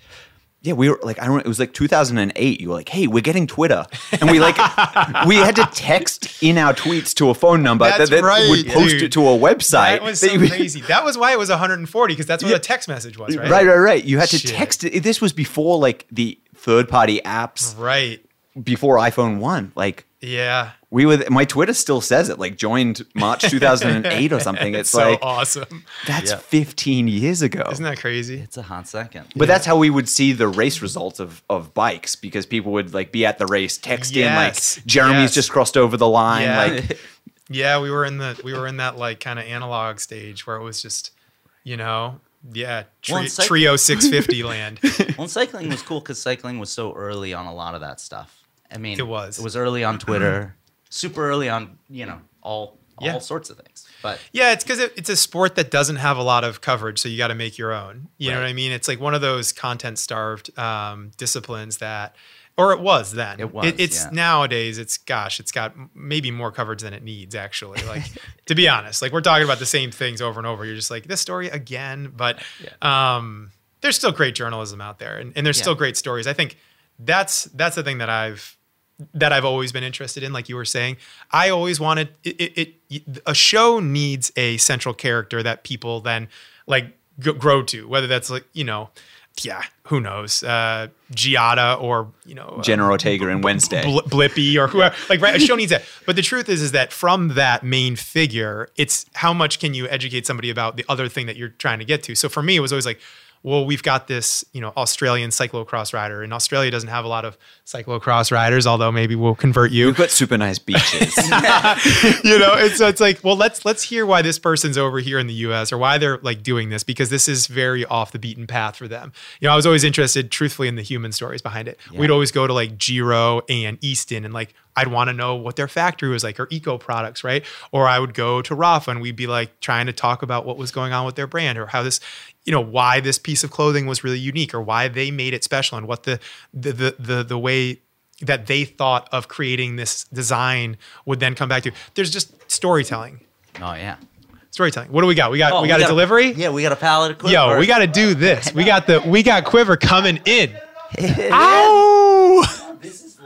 yeah, we were like, I don't. It was like 2008. You were like, "Hey, we're getting Twitter," and we like, we had to text in our tweets to a phone number That's that, that right, would post dude. it to a website. That was so crazy. That was why it was 140 because that's what Yeah. a text message was, right? Right, right, right. You had to Shit. text it. This was before like the third-party apps, Right. before iPhone One. Like Yeah. we were, my Twitter still says it. Like joined March 2008 or something. It's, so like awesome. that's Yeah. 15 years ago. Isn't that crazy? It's a hot second. But that's how we would see the race results of of bikes because people would like be at the race, text Yes. in like Jeremy's Yes. just crossed over the line. Yeah. Like Yeah, we were in the we were in that like kind of analog stage where it was just, you know, yeah, tri- Well, like- trio 650 land. Well, cycling was cool because cycling was so early on a lot of that stuff. I mean, It was. It was early on Twitter, super early on, you know, all all sorts of things. But Yeah, it's because it, it's a sport that doesn't have a lot of coverage, so you got to make your own. You know what I mean? It's like one of those content starved um, disciplines that, or it was then. It was, it's yeah. nowadays. It's gosh, it's got maybe more coverage than it needs. Actually, like to be honest, like we're talking about the same things over and over. You're just like this story again, but um, there's still great journalism out there, and, and there's Yeah. still great stories. I think that's that's the thing that I've that I've always been interested in. Like you were saying, I always wanted it. it, it a show needs a central character that people then like grow to, whether that's like you know, yeah, who knows, uh, Giada or you know, uh, Jenna Ortega and Wednesday. Bl- Blippi or whoever. Like, right, a show needs that. But the truth is, is that from that main figure, it's how much can you educate somebody about the other thing that you're trying to get to. So for me, it was always like, well, we've got this, you know, Australian cyclocross rider, and Australia doesn't have a lot of cyclocross riders, although maybe we'll convert you We've got super nice beaches. you know, it's so it's like, well, let's let's hear why this person's over here in the U.S. or why they're like doing this because this is very off the beaten path for them. You know, I was always interested, truthfully, in the human stories behind it. We'd always go to like Giro and Easton, and like I'd want to know what their factory was like or eco products, right? Or I would go to Rapha and we'd be like trying to talk about what was going on with their brand or how this, you know, why this piece of clothing was really unique or why they made it special and what the the the the, the way that they thought of creating this design would then come back to. There's just storytelling. oh yeah, Storytelling. What do we got? We got Oh, we got a delivery? Yeah, we got a pallet of Quivr. Yo, we got to do this. We got the we got Quivr coming in. Ow!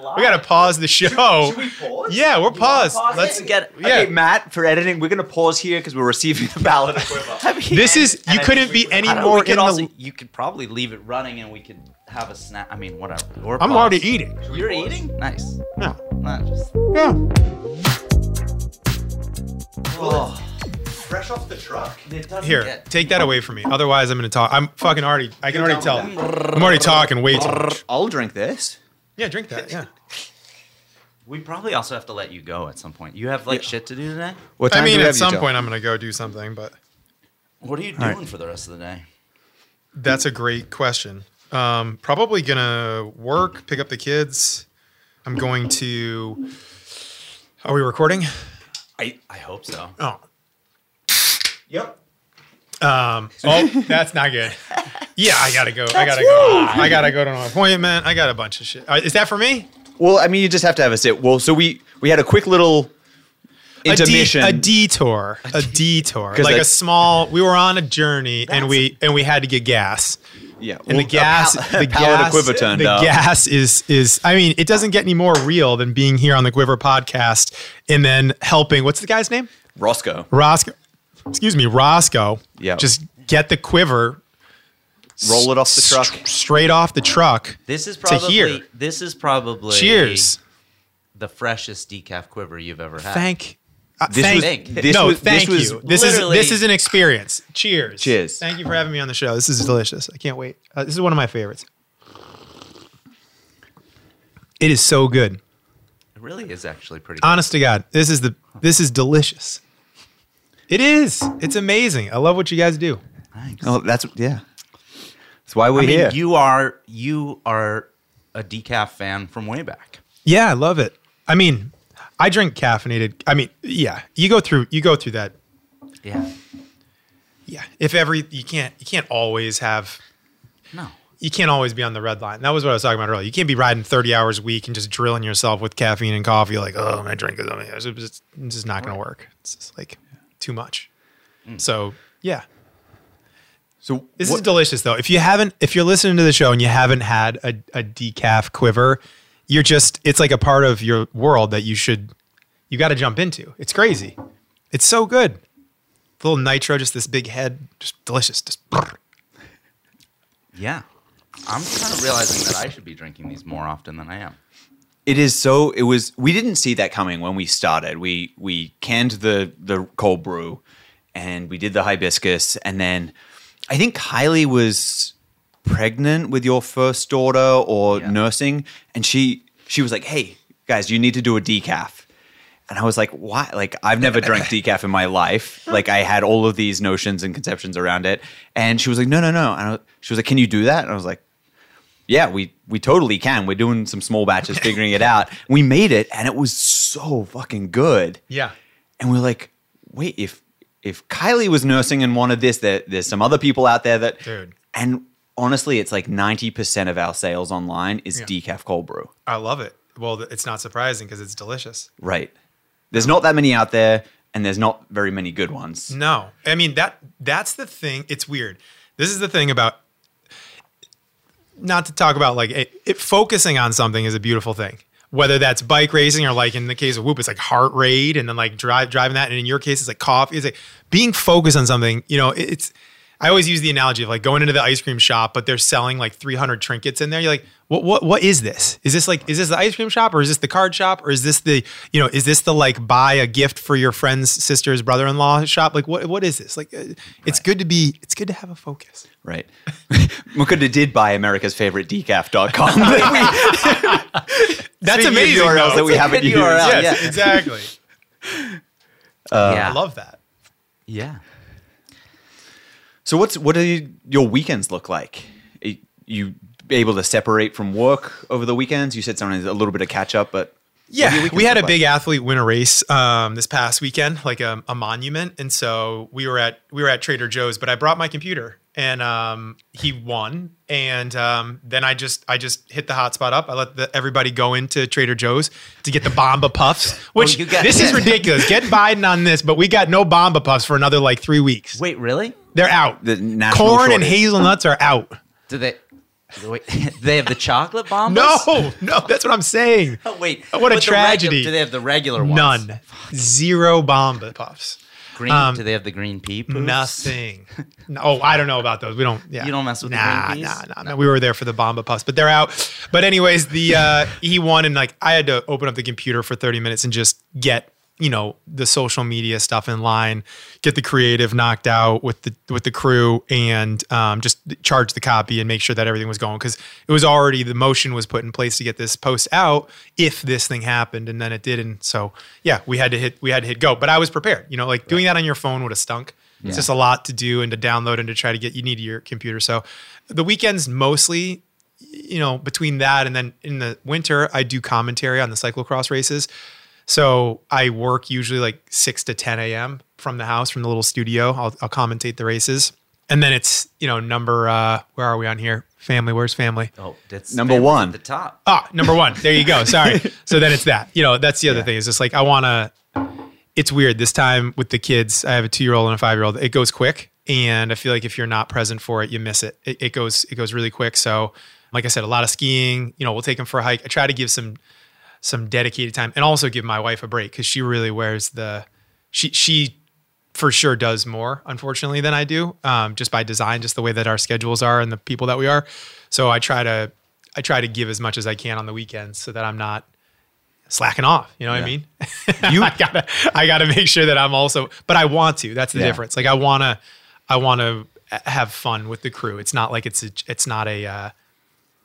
This is We gotta pause the show. Should we pause? Yeah, we're paused. pause? Let's Get- Yeah. Okay, Matt, for editing, we're gonna pause here because we're receiving the ballot of quiver. I mean, This is you couldn't be any I know, more in also, the. You could probably leave it running, and we could have a snack. I mean, whatever. Or I'm pause. already eating. You're eating? Nice. Yeah. Nah, just- Yeah. oh, Fresh off the truck. it doesn't Here, get- take that away from me. Otherwise, I'm gonna talk. I'm fucking already. I can already tell. I'm already talking way too much. I'll drink this. Yeah, drink that. Yeah. We probably also have to let you go at some point. You have like shit to do today. What I time do mean, we at have you some till? point, I'm gonna go do something, but What are you doing right. for the rest of the day? that's a great question. Um, probably gonna work, pick up the kids. I'm going to. Are we recording? I I hope so. Oh, Yep. Um, oh, that's not good. Yeah, I gotta go. I gotta go. I gotta go to an appointment. I got a bunch of shit. Uh, is that for me? Well, I mean, you just have to have a sit. Well, so we we had a quick little A, de- intermission. a detour. A detour. 'Cause Like I- a small. We were on a journey and we and we had to get gas. yeah, And well, the gas, pal- the pallet gas, of the gas is is. I mean, it doesn't get any more real than being here on the Quivr podcast and then helping. What's the guy's name? Roscoe. Roscoe. Excuse me, Roscoe. Yeah. Just get the Quivr Roll it off the truck. s- straight off the truck. This is probably To here. this is probably Cheers. the freshest decaf Quivr you've ever had. Thank. Uh, This thank, was- this no, was- this thank was you. This is this is an experience. Cheers. Cheers. Thank you for having me on the show. This is delicious. I can't wait. Uh, this is one of my favorites. It is so good. It really is actually pretty. Good. Honest to God, this is the this is delicious. It is. It's amazing. I love what you guys do. Thanks. Oh, that's yeah. That's why we're I mean, here. you are you are a decaf fan from way back. Yeah, I love it. I mean, I drink caffeinated. I mean, yeah, you go through you go through that. Yeah. Yeah, if every you can't you can't always have No. you can't always be on the red line. That was what I was talking about earlier. You can't be riding 30 hours a week and just drilling yourself with caffeine and coffee. Like, oh, I'm gonna drink this. It's just, it's just not gonna work. It's just like too much. Mm. So yeah, so this what- is delicious though. If you haven't, if you're listening to the show and you haven't had a, a decaf Quivr, you're just it's like a part of your world that you should you got to jump into. It's crazy. It's so good. The little nitro, just this big head, just delicious. Just Yeah. I'm kind of realizing that I should be drinking these more often than I am. It is so. It was. We didn't see that coming when we started. We we canned the the cold brew, and we did the hibiscus, and then I think Kylie was pregnant with your first daughter or Yeah. nursing, and she she was like, "Hey guys, you need to do a decaf." And I was like, why? Like, I've never drank decaf in my life. Like, I had all of these notions and conceptions around it. And she was like, no, no, no. And I, she was like, can you do that? And I was like, yeah, we we totally can. We're doing some small batches, figuring it out. We made it, and it was so fucking good. yeah. And we're like, wait, if if Kylie was nursing and wanted this, there, there's some other people out there that. Dude. And honestly, it's like ninety percent of our sales online is Yeah. decaf cold brew. I love it. Well, it's not surprising because it's delicious. Right. There's not that many out there, and there's not very many good ones. No, I mean that that's the thing. It's weird. This is the thing about not to talk about like it, it focusing on something is a beautiful thing. Whether that's bike racing or like in the case of Whoop, it's like heart rate and then like drive driving that. And in your case, it's like coffee. It's like being focused on something. You know, it- it's. I always use the analogy of like going into the ice cream shop, but they're selling like 300 trinkets in there. You're like, what, what, what is this? Is this like, is this the ice cream shop or is this the card shop or is this the, you know, is this the like buy a gift for your friend's sister's brother-in-law shop? Like, what, what is this? Like, uh, it's good to be, it's good to have a focus. Right. Mukunda did buy America's favorite decaf.com. That's Speaking of amazing. URLs though. that we It's haven't used. URL. Yes, yeah. exactly. yeah. I love that. Yeah. So what's what do you, your weekends look like? Are you able to separate from work over the weekends? You said sometimes a little bit of catch up, but what do your Yeah, we had a look big athlete win a race um, this past weekend, like a, a monument, and so we were at we were at Trader Joe's. But I brought my computer, and um, he won. And um, then I just I just hit the hotspot up. I let the, everybody go into Trader Joe's to get the Bomba Puffs, which you got- this is ridiculous. Get Biden on this, but we got no Bomba Puffs for another like three weeks. Wait, really? They're out. The national Corn and shortage. hazelnuts are out. Do they? Wait, they have the chocolate bombas. No, no, that's what I'm saying. Oh, wait. What a but the regu- tragedy. do they have the regular ones? None. Zero Bomba Puffs. Green. Um, do they have the green pea? poofs? Nothing. No, oh, I don't know about those. We don't. Yeah. You don't mess with the nah, green peas? Nah, nah, nah. We were there for the Bomba Puffs, but they're out. But anyways, the uh, he won, and like I had to open up the computer for 30 minutes and just get you know the social media stuff in line, get the creative knocked out with the with the crew, and um, just charge the copy and make sure that everything was going because it was already the motion was put in place to get this post out if this thing happened, and then it didn't. So yeah, we had to hit we had to hit go, but I was prepared. You know, like doing that on your phone would have stunk. It's just a lot to do and to download and to try to get you need your computer. So the weekends mostly, you know, between that and then in the winter, I do commentary on the cyclocross races. So I work usually like 6 to 10 a.m. from the house, from the little studio. I'll, I'll commentate the races. And then it's, you know, number, uh, where are we on here? Family, where's family? Oh, that's Number one. at the top. Ah, number one. There you go. Sorry. so then it's that. You know, that's the other thing. Is just like I want to. It's weird this time with the kids. I have a two year old and a five year old. It goes quick, and I feel like if you're not present for it, you miss it. it. It goes it goes really quick. So, like I said, a lot of skiing. You know, we'll take them for a hike. I try to give some some dedicated time, and also give my wife a break because she really wears the. She she for sure does more, unfortunately, than I do, um, just by design, just the way that our schedules are and the people that we are. So I try to, I try to give as much as I can on the weekends so that I'm not slacking off. You know what I mean? You, I gotta, I gotta make sure that I'm also, but I want to. That's the Yeah. difference. Like I wanna, I wanna have fun with the crew. It's not like it's a, it's not a, uh,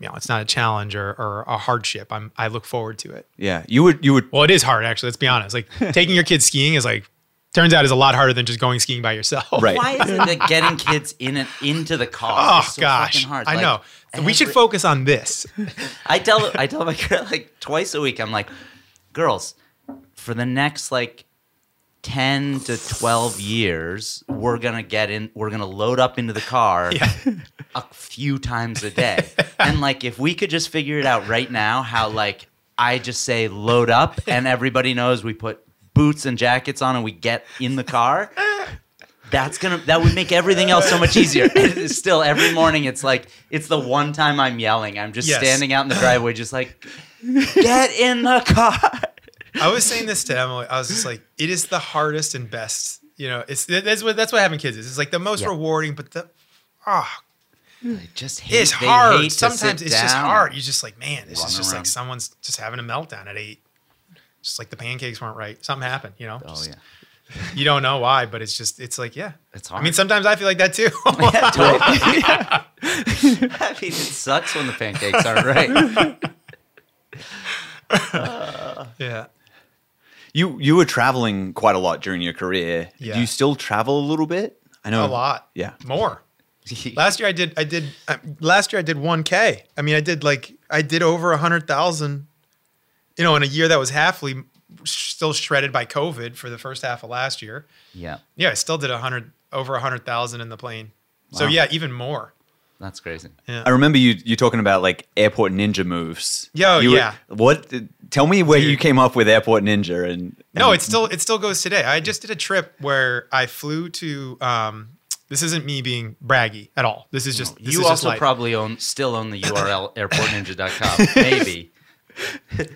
you know, it's not a challenge or, or a hardship. I'm, I look forward to it. Yeah, you would you would Well, it is hard actually. Let's be honest. Like taking your kids skiing is like turns out is a lot harder than just going skiing by yourself. Right. Why is it that getting kids in and into the car Oh so gosh, fucking hard? I Like, know. we should every- focus on this. I tell I tell my girl like twice a week. I'm like, girls, for the next like ten to twelve years, we're gonna get in. We're gonna load up into the car a few times a day. and like, if we could just figure it out right now, how like I just say load up, and everybody knows we put boots and jackets on, and we get in the car. That's gonna that would make everything else so much easier. Still every morning it's like it's the one time I'm yelling. I'm just Yes. standing out in the driveway just like get in the car. I was saying this to Emily. I was just like, it is the hardest and best. You know, it's that's what that's what having kids is. It's like the most Yeah. rewarding, but the ah, I just hate it's hard. hate Sometimes it's just hard. You're just like, man, this is just around. like someone's just having a meltdown at eight. Just like the pancakes weren't right. Something happened. You know. Oh Just- yeah. You don't know why, but it's just it's like yeah. It's hard. I mean, sometimes I feel like that too. Yeah, totally. I mean, it sucks when the pancakes aren't right. yeah. You you were traveling quite a lot during your career. Yeah. Do you still travel a little bit? I know A lot. Yeah. More. Last year I did I did uh, last year I did 1k. I mean I did like I did over a 100,000 you know in a year that was halfly still shredded by covid for the first half of last year. Yeah, Yeah, I still did a 100 over a 100,000 in the plane. So yeah, even more. that's crazy. Yeah. I remember you you talking about like airport ninja moves. Yo, You were- yeah. what? Tell me where you came up with airport ninja and No, it still it still goes today. I just did a trip where I flew to um this isn't me being braggy at all. This is just this you is also life. probably own still own the URL airportninja.com. Maybe.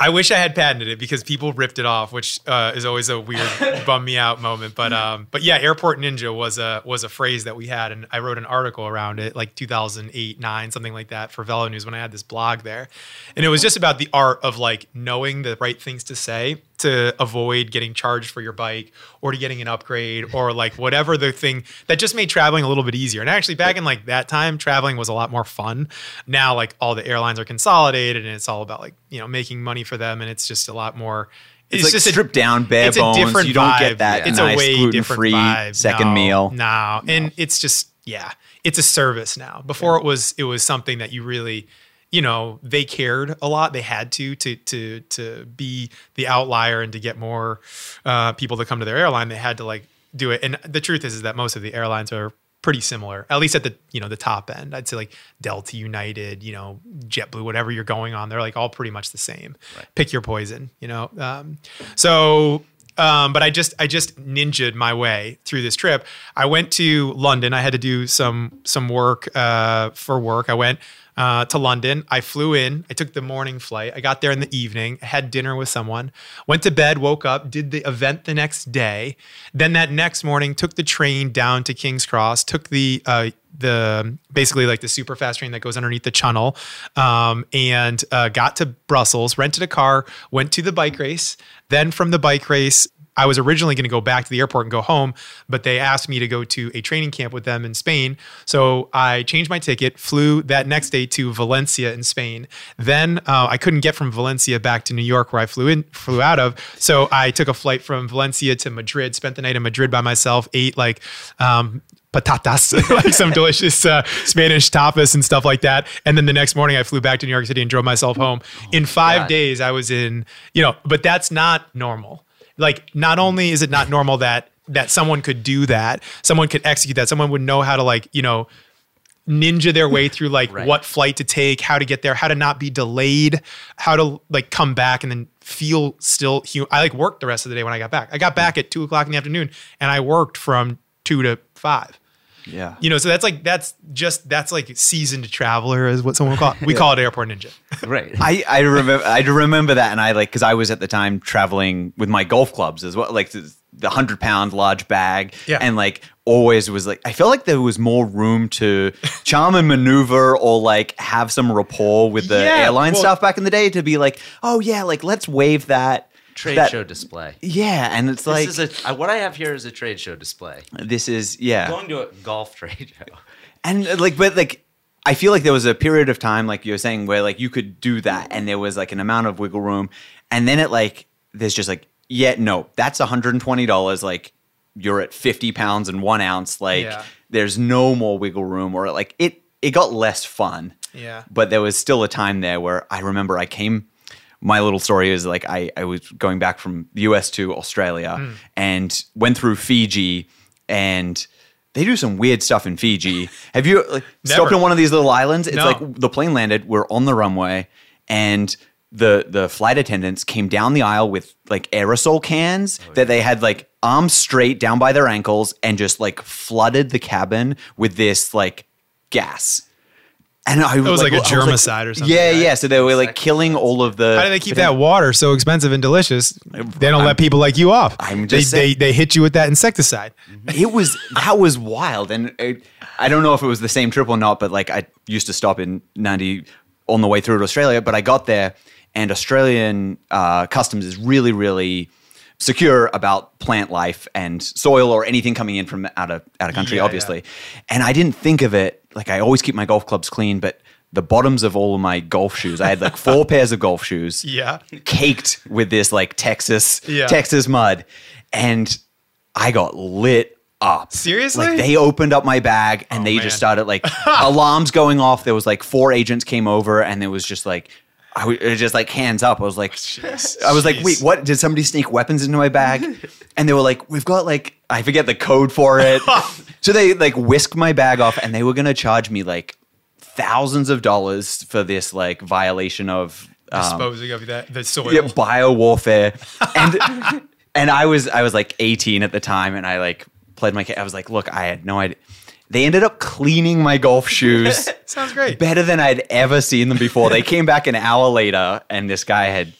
I wish I had patented it because people ripped it off, which uh, is always a weird bum me out moment. But um, but yeah, Airport Ninja was a was a phrase that we had, and I wrote an article around it, like 2008, nine, something like that, for VeloNews when I had this blog there, and it was just about the art of like knowing the right things to say to avoid getting charged for your bike or to getting an upgrade or like whatever the thing that just made traveling a little bit easier. And actually, back in like that time, traveling was a lot more fun. Now, like all the airlines are consolidated and it's all about like you know making money for them, and it's just a lot more. It's, like just a- stripped down, bare it's a bones. different you don't vibe. get that It's nice a way different vibe. second No, meal. No. and it's just yeah, it's a service now. Before it was it was something that you really, you know, they cared a lot. They had to to to to be the outlier and to get more uh, people to come to their airline. They had to like do it. And the truth is, is that most of the airlines are pretty similar, at least at the you know the top end. I'd say like Delta, United, you know, JetBlue, whatever you're going on, they're like all pretty much the same. Pick your poison, you know. Um, so um, but I just I just ninjaed my way through this trip. I went to London. I had to do some some work uh, for work. I went uh, to London. I flew in. I took the morning flight. I got there in the evening. Had dinner with someone. Went to bed. Woke up. Did the event the next day. Then that next morning, took the train down to King's Cross. Took the uh, the basically like the super fast train that goes underneath the channel um, and uh, got to brussels rented a car went to the bike race then from the bike race I was originally going to go back to the airport and go home, but they asked me to go to a training camp with them in Spain. So I changed my ticket, flew that next day to Valencia in Spain. Then uh, I couldn't get from Valencia back to New York, where I flew in, flew out of. So I took a flight from Valencia to Madrid. Spent the night in Madrid by myself. Ate like um, patatas, like some delicious uh, Spanish tapas and stuff like that. And then the next morning, I flew back to New York City and drove myself home. In five God. days, I was in, you know, but that's not normal. Like, not mm. only is it not normal that that someone could do that, someone could execute that, someone would know how to like, you know, ninja their way through like Right. what flight to take, how to get there, how to not be delayed, how to like come back and then feel still human. I like worked the rest of the day when I got back. I got mm. back at two o'clock in the afternoon and I worked from two to five. Yeah. You know, so that's like that's just that's like seasoned traveler is what someone would call it. We call it airport ninja. Right. I, I remember I remember that and I like because I was at the time traveling with my golf clubs as well like the, the hundred pound large bag Yeah. and like always was like I felt like there was more room to charm and maneuver or like have some rapport with the Yeah, airline well- stuff back in the day to be like oh yeah like let's wave that trade that- show display. yeah and it's like this is a uh, what I have here is a trade show display. this is yeah Going to a golf trade show. and uh, like but like i feel like there was a period of time like you're saying where like you could do that and there was like an amount of wiggle room and then it like there's just like yeah no that's $120 like you're at 50 pounds and one ounce like Yeah. there's no more wiggle room or like it it got less fun Yeah. but there was still a time there where i remember i came my little story is like I, I was going back from the US to Australia Hmm. and went through Fiji and they do some weird stuff in Fiji. Have you like, stopped on one of these little islands? It's No. like the plane landed, we're on the runway and the the flight attendants came down the aisle with like aerosol cans Oh, that they had like arms straight down by their ankles and just like flooded the cabin with this like gas. And I was like a I was germicide or something, Yeah, right? yeah. So they were like killing all of the. How do they keep that water so expensive and delicious? They don't let people like you off. I'm they, just they saying- they hit you with that insecticide. it was that was wild and it, i don't know if it was the same trip or not but like i used to stop in 90 on the way through to australia but i got there and australian uh, customs is really really secure about plant life and soil or anything coming in from out of out of country Yeah, obviously and i didn't think of it like i always keep my golf clubs clean but the bottoms of all of my golf shoes i had like four pairs of golf shoes Yeah. caked with this like Texas Yeah. Texas mud, and I got lit up. Seriously? Like they opened up my bag and Oh, they man. just started like alarms going off. There was like four agents came over and there was just like. I was it was just like hands up. I was like, I was like, wait, what? Did somebody sneak weapons into my bag? And they were like, we've got like, I forget the code for it. so they like whisked my bag off and they were gonna charge me like thousands of dollars for this like violation of um, Disposing of that the soil. yeah, bio warfare, and and I was I was like 18 at the time, and I like played my. ca- I was like, look, I had no idea. They ended up cleaning my golf shoes Sounds great. better than I'd ever seen them before. They came back an hour later, and this guy had.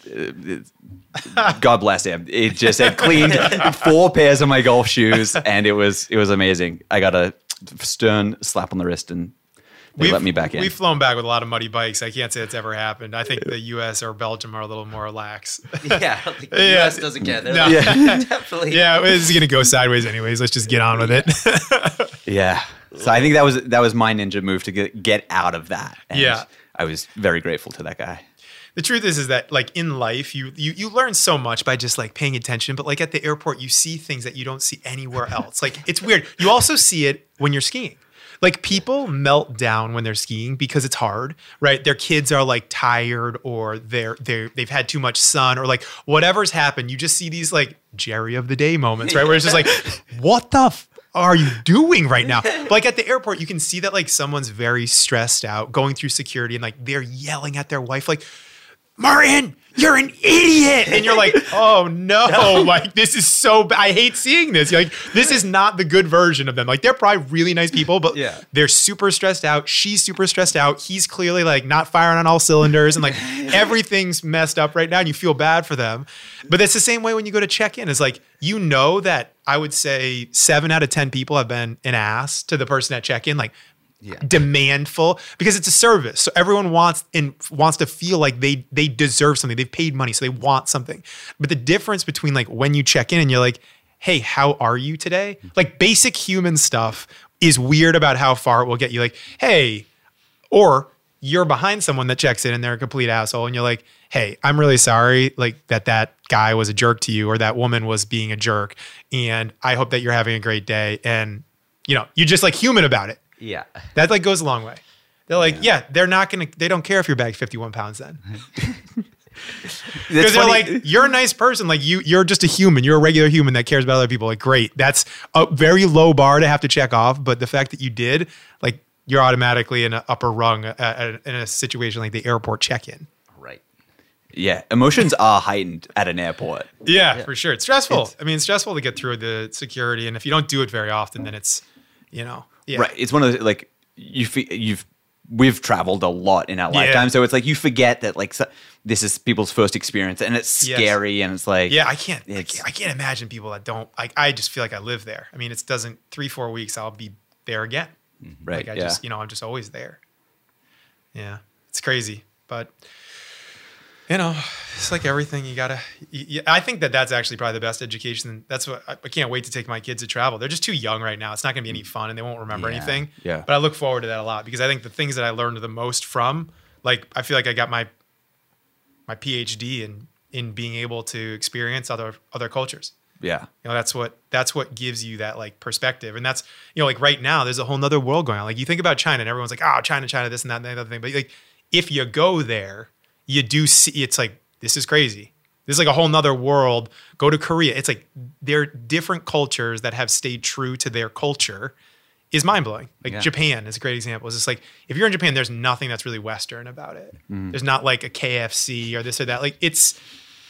Uh, God bless him. It just had cleaned four pairs of my golf shoes, and it was it was amazing. I got a stern slap on the wrist, and they let me back in. We've flown back with a lot of muddy bikes. I can't say it's ever happened. I think the U.S. or Belgium are a little more lax. yeah, I don't think the Yeah. US doesn't care. No. like, definitely. yeah, this is gonna go sideways anyways. Let's just get on with it. Yeah. So I think that was that was my ninja move to get get out of that. And Yeah. I was very grateful to that guy. the truth is is that like in life you, you you learn so much by just like paying attention but like at the airport you see things that you don't see anywhere else like it's weird you also see it when you're skiing like people melt down when they're skiing because it's hard right their kids are like tired or they're they're they've had too much sun or like whatever's happened you just see these like jerry of the day moments right where it's just like what the f- are you doing right now? But like at the airport, you can see that like someone's very stressed out, going through security, and like they're yelling at their wife, like, Martin, you're an idiot. And you're like, oh no, like this is so bad. I hate seeing this. You're like, this is not the good version of them. Like they're probably really nice people, but Yeah. they're super stressed out. She's super stressed out. He's clearly like not firing on all cylinders and like everything's messed up right now and you feel bad for them. But it's the same way when you go to check in. It's like, you know that I would say seven out of 10 people have been an ass to the person at check in. Like, Yeah. demandful because it's a service. So everyone wants and wants to feel like they they deserve something. They've paid money, so they want something. But the difference between like when you check in and you're like, "Hey, how are you today?" Mm-hmm. Like basic human stuff is weird about how far it will get you. Like, "Hey," or you're behind someone that checks in and they're a complete asshole and you're like, "Hey, I'm really sorry like that that guy was a jerk to you or that woman was being a jerk and I hope that you're having a great day." And you know, you're just like human about it. Yeah. That like goes a long way. They're like, yeah, they're not gonna, they don't care if your bag's 51 pounds then. Because they're like, you're a nice person. Like you, you're just a human. You're a regular human that cares about other people. Like, great. That's a very low bar to have to check off. But the fact that you did, like, you're automatically in an upper rung uh, uh, in a situation like the airport check-in. Right. yeah, emotions are heightened at an airport. Yeah, for sure. It's stressful. I mean, it's stressful to get through the security, and if you don't do it very often, then it's, you know, yeah. Right. It's one of the like you you've we've traveled a lot in our Yeah. lifetime, so it's like you forget that like so, this is people's first experience, and it's Yes. scary, and it's like Yeah, I can't, I can't. I can't imagine people that don't. Like, I just feel like I live there. I mean, it doesn't. Three, four weeks, I'll be there again. right. Like I yeah. just, you know, I'm just always there. Yeah, it's crazy, but you know, it's like everything. You gotta. I think that that's actually probably the best education. That's what I, I can't wait to take my kids to travel. They're just too young right now. It's not gonna be any mm. fun, and they won't remember Yeah, anything. yeah. But I look forward to that a lot because I think the things that I learned the most from, like, I feel like I got my my PhD in in being able to experience other other cultures. yeah. You know, that's what that's what gives you that like perspective. And that's, you know, like right now there's a whole nother world going on. Like you think about China and everyone's like, oh, China, China, this and that and that other thing. But like if you go there, you do see it's like, this is crazy. This is like a whole nother world. Go to Korea. It's like they're different cultures that have stayed true to their culture is mind blowing. Like Yeah. Japan is a great example. It's just like if you're in Japan, there's nothing that's really Western about it. Mm-hmm. There's not like a KFC or this or that. Like it's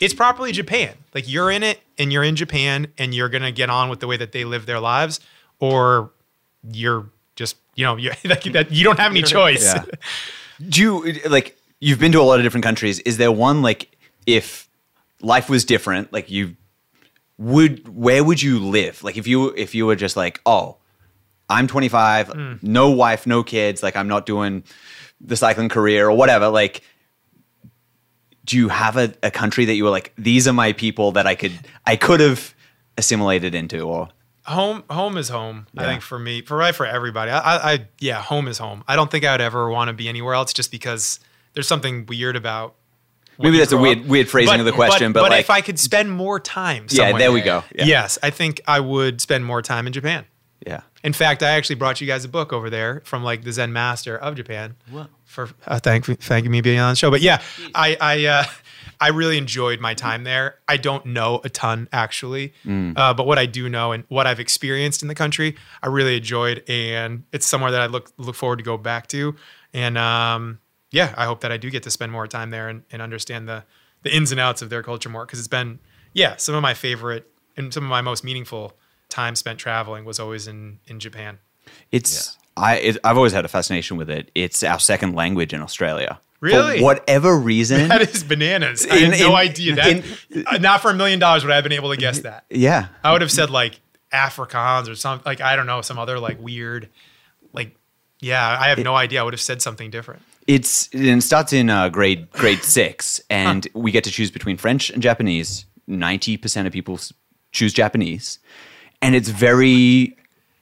it's properly Japan. Like you're in it and you're in Japan and you're gonna get on with the way that they live their lives, or you're just you know you're, like that you don't have any choice. Yeah. Do you like you've been to a lot of different countries? Is there one like if life was different, like you would where would you live? Like if you if you were just like, oh, I'm 25, Hmm. no wife, no kids, like I'm not doing the cycling career or whatever, like do you have a, a country that you were like, these are my people that I could I could have assimilated into or home home is home. I think for me, for right for everybody. I, I, I yeah, home is home. I don't think I would ever want to be anywhere else just because there's something weird about. Maybe that's a weird up. weird phrasing of the question, but, like if I could spend more time, Yeah, there we go. Yeah. Yes, I think I would spend more time in Japan. yeah. In fact, I actually brought you guys a book over there from like the Zen master of Japan. Whoa. For uh, thank thank you me being on the show. But yeah, I I uh, I really enjoyed my time there. I don't know a ton actually, uh, but what I do know and what I've experienced in the country, I really enjoyed, and it's somewhere that I look look forward to go back to. And um, yeah, I hope that I do get to spend more time there and, and understand the the ins and outs of their culture more because it's been yeah some of my favorite and some of my most meaningful time spent traveling was always in in Japan. It's I it, I've always had a fascination with it. It's our second language in Australia. Really? For whatever reason. That is bananas. I In- had no in- idea that. uh, not for a million dollars would I have been able to guess that. yeah. I would have said like Afrikaans or some like I don't know some other like weird like yeah I have no idea. I would have said something different. It's it starts in uh, grade grade six, and we get to choose between French and Japanese. Ninety percent of people choose Japanese, and it's very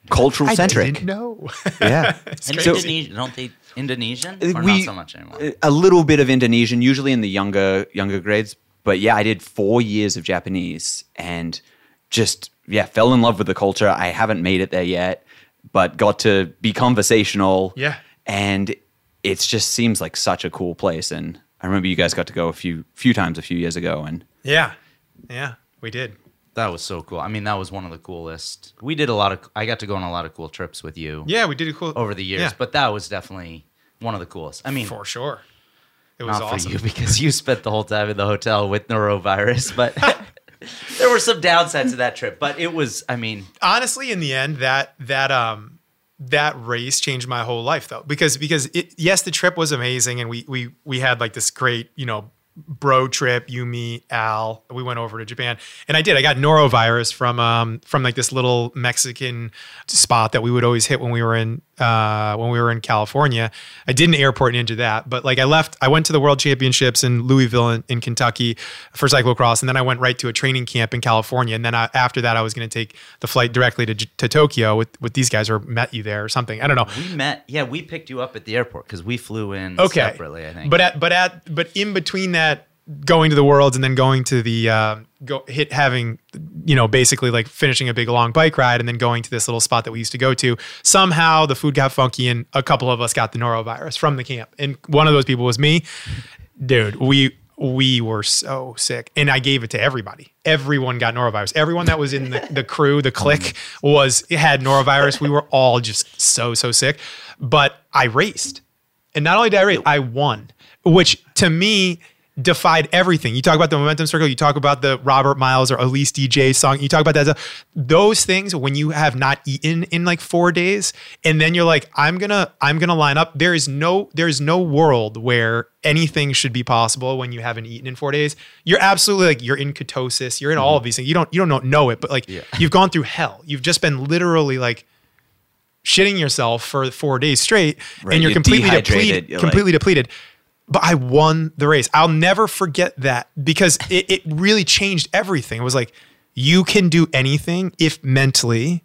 cultural centric. know. Yeah, And So- Indonesian, don't they Indonesian or we not so much anymore? a little bit of Indonesian, usually in the younger younger grades. But yeah, I did four years of Japanese, and just yeah, fell in love with the culture. I haven't made it there yet, but got to be conversational. Yeah. and it just seems like such a cool place. And I remember you guys got to go a few few times a few years ago, and yeah, yeah, we did. That was so cool. I mean, that was one of the coolest. We did a lot of. I got to go on a lot of cool trips with you Yeah, we did a cool over the years, Yeah, but that was definitely one of the coolest. I mean, for sure. It was Not awesome. for you because you spent the whole time in the hotel with norovirus, but there were some downsides to that trip. But it was, I mean, honestly in the end that that um that race changed my whole life though because because it, yes the trip was amazing and we we we had like this great you know bro trip you me al. We went over to japan and i did. I got norovirus from um from like this little mexican spot that we would always hit when we were in uh when we were in california i did an airport ninja that but like i left i went to the world championships in louisville in, in kentucky for cyclocross and then i went right to a training camp in california and then I, after that i was going to take the flight directly to, to tokyo with with these guys or met you there or something i don't know we met. Yeah, we picked you up at the airport because we flew in okay separately. I think. but at but at but in between that going to the worlds and then going to the uh, go hit having you know basically like finishing a big long bike ride and then going to this little spot that we used to go to. Somehow the food got funky and a couple of us got the norovirus from the camp. And one of those people was me. Dude we we were so sick. And i gave it to everybody. Everyone got norovirus. Everyone that was in the, the crew the clique was had norovirus. We were all just so so sick. But i raced. And not only did I race, I won, which to me defied everything. You talk about the momentum circle, you talk about the Robert Miles or Elise DJ song, you talk about that. stuff. Those things when you have not eaten in like four days, and then you're like, I'm gonna, I'm gonna line up. There is no, there is no world where anything should be possible when you haven't eaten in four days. You're absolutely like you're in ketosis, you're in all mm-hmm. of these things. You don't, you don't know, know it, but like you've gone through hell. You've just been literally like shitting yourself for four days straight, Right, and you're, you're completely depleted. you're completely depleted. But I won the race. I'll never forget that because it, it really changed everything. It was like you can do anything if mentally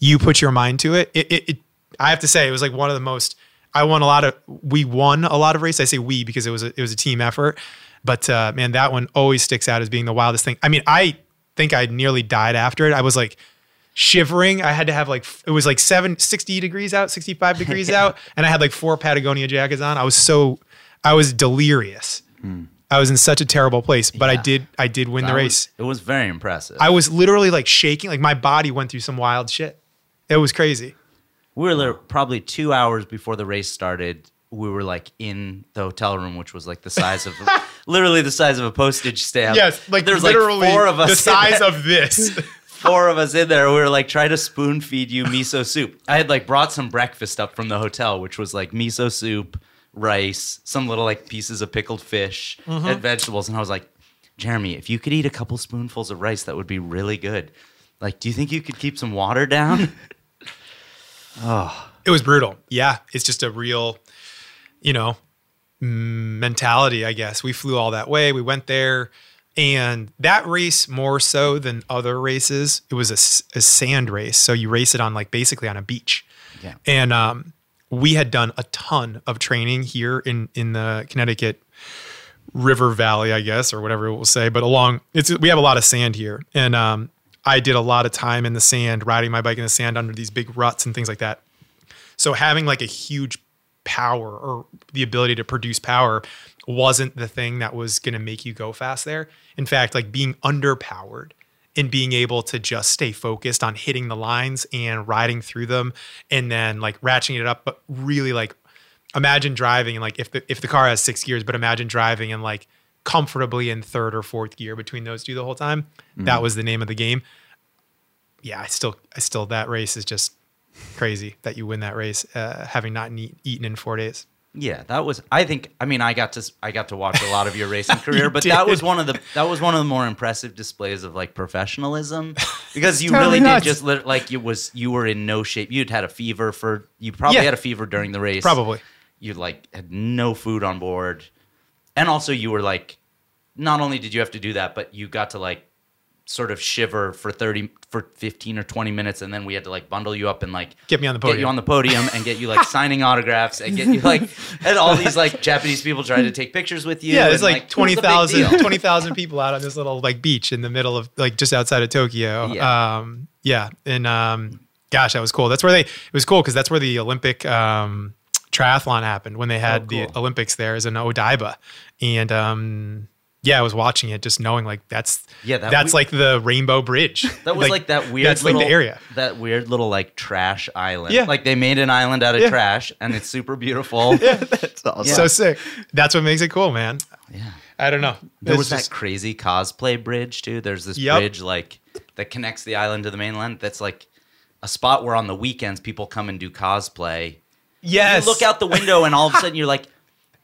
you put your mind to it. It, it, it I have to say, it was like one of the most. I won a lot of. We won a lot of races. I say we because it was a, it was a team effort. But uh, man, that one always sticks out as being the wildest thing. I mean, I think I nearly died after it. I was like shivering. I had to have like it was like seven, 60 degrees out, 65 degrees out, and I had like four Patagonia jackets on. I was so I was delirious. Hmm. I was in such a terrible place, but I did I did win the That was- race. it was very impressive. I was literally like shaking, like my body went through some wild shit. It was crazy. we were there probably two hours before the race started. We were like in the hotel room, which was like the size of literally the size of a postage stamp. Yes, like there's like four of us. the size of this. four of us in there. We were like trying to spoon feed you miso soup. I had like brought some breakfast up from the hotel, which was like miso soup, rice, some little like pieces of pickled fish Mm-hmm. and vegetables. And I was like, Jeremy, if you could eat a couple spoonfuls of rice, that would be really good. Like, do you think you could keep some water down? Oh. It was brutal. Yeah, it's just a real, you know, mentality. I guess we flew all that way. We went there, and that race more so than other races, it was a sand race. So you race it on like basically on a beach. Yeah. And um, we had done a ton of training here in in the Connecticut River Valley, I guess, or whatever we'll say. But along, it's we have a lot of sand here, and um, I did a lot of time in the sand, riding my bike in the sand under these big ruts and things like that. So having like a huge power or the ability to produce power wasn't the thing that was going to make you go fast there. In fact, like being underpowered and being able to just stay focused on hitting the lines and riding through them and then like ratcheting it up. But really like imagine driving and like if the if the car has six gears but imagine driving and like comfortably in third or fourth gear between those two the whole time. That was the name of the game. Yeah i still i still that race is just crazy that you win that race uh, having not eat, eaten in four days Yeah, that was. I think. I mean, I got to. I got to watch a lot of your racing career, but that was one of the. That was one of the more impressive displays of like professionalism, because you Totally really nuts. did just lit- like you was. You were in no shape. You'd had a fever for. You probably Yeah. had a fever during the race. Probably. You like had no food on board, and also you were like. Not only did you have to do that, but you got to like sort of shiver for 30 for 15 or 20 minutes and then we had to like bundle you up and like Get me on the podium get you on the podium and get you like signing autographs and get you like and all these like Japanese people trying to take pictures with you. yeah there's like, it was a big 20,000 deal. 20,000 people out on this little like beach in the middle of like just outside of Tokyo Yeah. um yeah and um gosh that was cool that's where they it was cool because that's where the Olympic um triathlon happened when they had Oh, the. Olympics there as in Odaiba and um yeah, I was watching it, just knowing like that's Yeah, that that's we- like the Rainbow Bridge. That was like, that weird That's little like the area. That weird little like trash island. Yeah. Like they made an island out of Yeah. trash and it's super beautiful. yeah, That's awesome. So sick. That's what makes it cool, man. Yeah. I don't know. There It's was just- that crazy cosplay bridge too. There's this Yep. bridge like that connects the island to the mainland. That's like a spot where on the weekends people come and do cosplay. yes. You look out the window and all of a sudden you're like,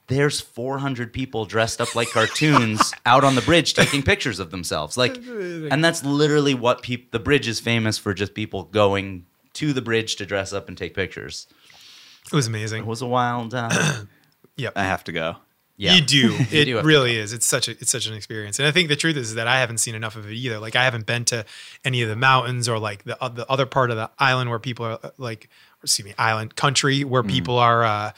there's 400 people dressed up like cartoons out on the bridge taking pictures of themselves. Like, and that's literally what people. The bridge is famous for just people going to the bridge to dress up and take pictures. It was amazing. It was a wild. Uh, Yep. I have to go. yeah, You do. It do really is. It's such a it's such an experience. And I think the truth is that I haven't seen enough of it either. Like I haven't been to any of the mountains or like the uh, the other part of the island where people are uh, like excuse me, island country where Mm. people are uh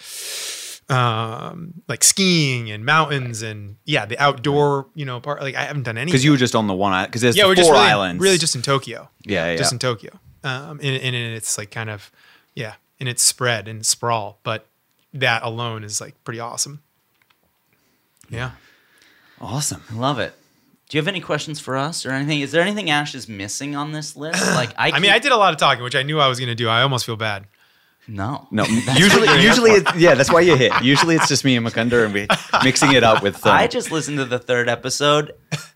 um like skiing and mountains and yeah, the outdoor, you know, part like I haven't done any Because you were just on the one island. Because there's yeah, the we're four just really, islands. really just in Tokyo. Yeah, yeah. Just in Tokyo. Um, and, and it's like kind of, yeah, and it's spread and sprawl, but that alone is like pretty awesome. Yeah. awesome. I love it. Do you have any questions for us or anything? Is there anything Ash is missing on this list? Like I, I mean, I did a lot of talking, which I knew I was going to do. I almost feel bad. No, No, That's usually, what you're here usually, it's, yeah, that's why you're here. Usually, it's just me and Mukunda, and we mixing it up with. Um, I just listened to the third episode.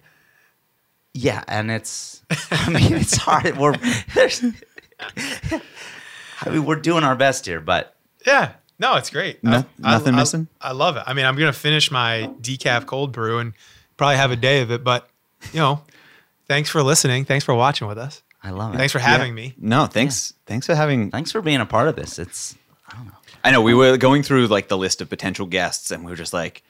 Yeah, and it's. I mean, it's hard. We're there's. I mean, we're doing our best here, but Yeah. No, it's great. No- I- nothing I- missing? I love it. I mean, I'm going to finish my decaf cold brew and probably have a day of it, but you know, thanks for listening. Thanks for watching with us. I love it. Thanks for having me. no, thanks, thanks for having. Thanks for being a part of this. It's. I don't know. I know we were going through like the list of potential guests, and we were just like,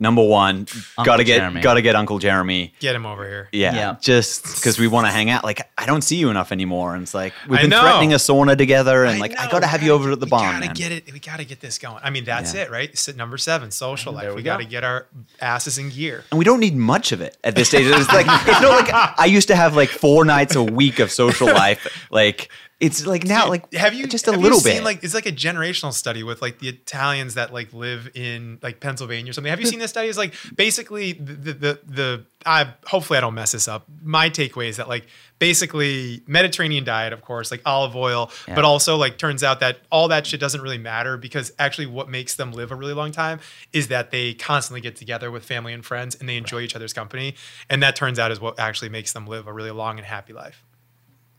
number one, gotta get, Jeremy. gotta get Uncle Jeremy. Get him over here. Yeah, Yeah. just because we want to hang out. Like, I don't see you enough anymore, and it's like we've I been know. threatening a sauna together, and like I know, gotta we have you over at the we barn. gotta man. get it. We gotta get this going. I mean, that's Yeah. it, right? S- Number seven, social life. There We, we gotta go. get our asses in gear. and we don't need much of it at this stage. It's like it's not like I used to have like four nights a week of social life. Like it's like now, like have you just a have little you seen, bit. Like it's like a generational study with like the Italians that like live in like Pennsylvania or something. Have you hmm. seen this study? It's like basically the the the, the I hopefully I don't mess this up. My takeaway is that like basically Mediterranean diet, of course, like olive oil, Yeah. but also like turns out that all that shit doesn't really matter because actually what makes them live a really long time is that they constantly get together with family and friends and they enjoy each other's company, and that turns out is what actually makes them live a really long and happy life.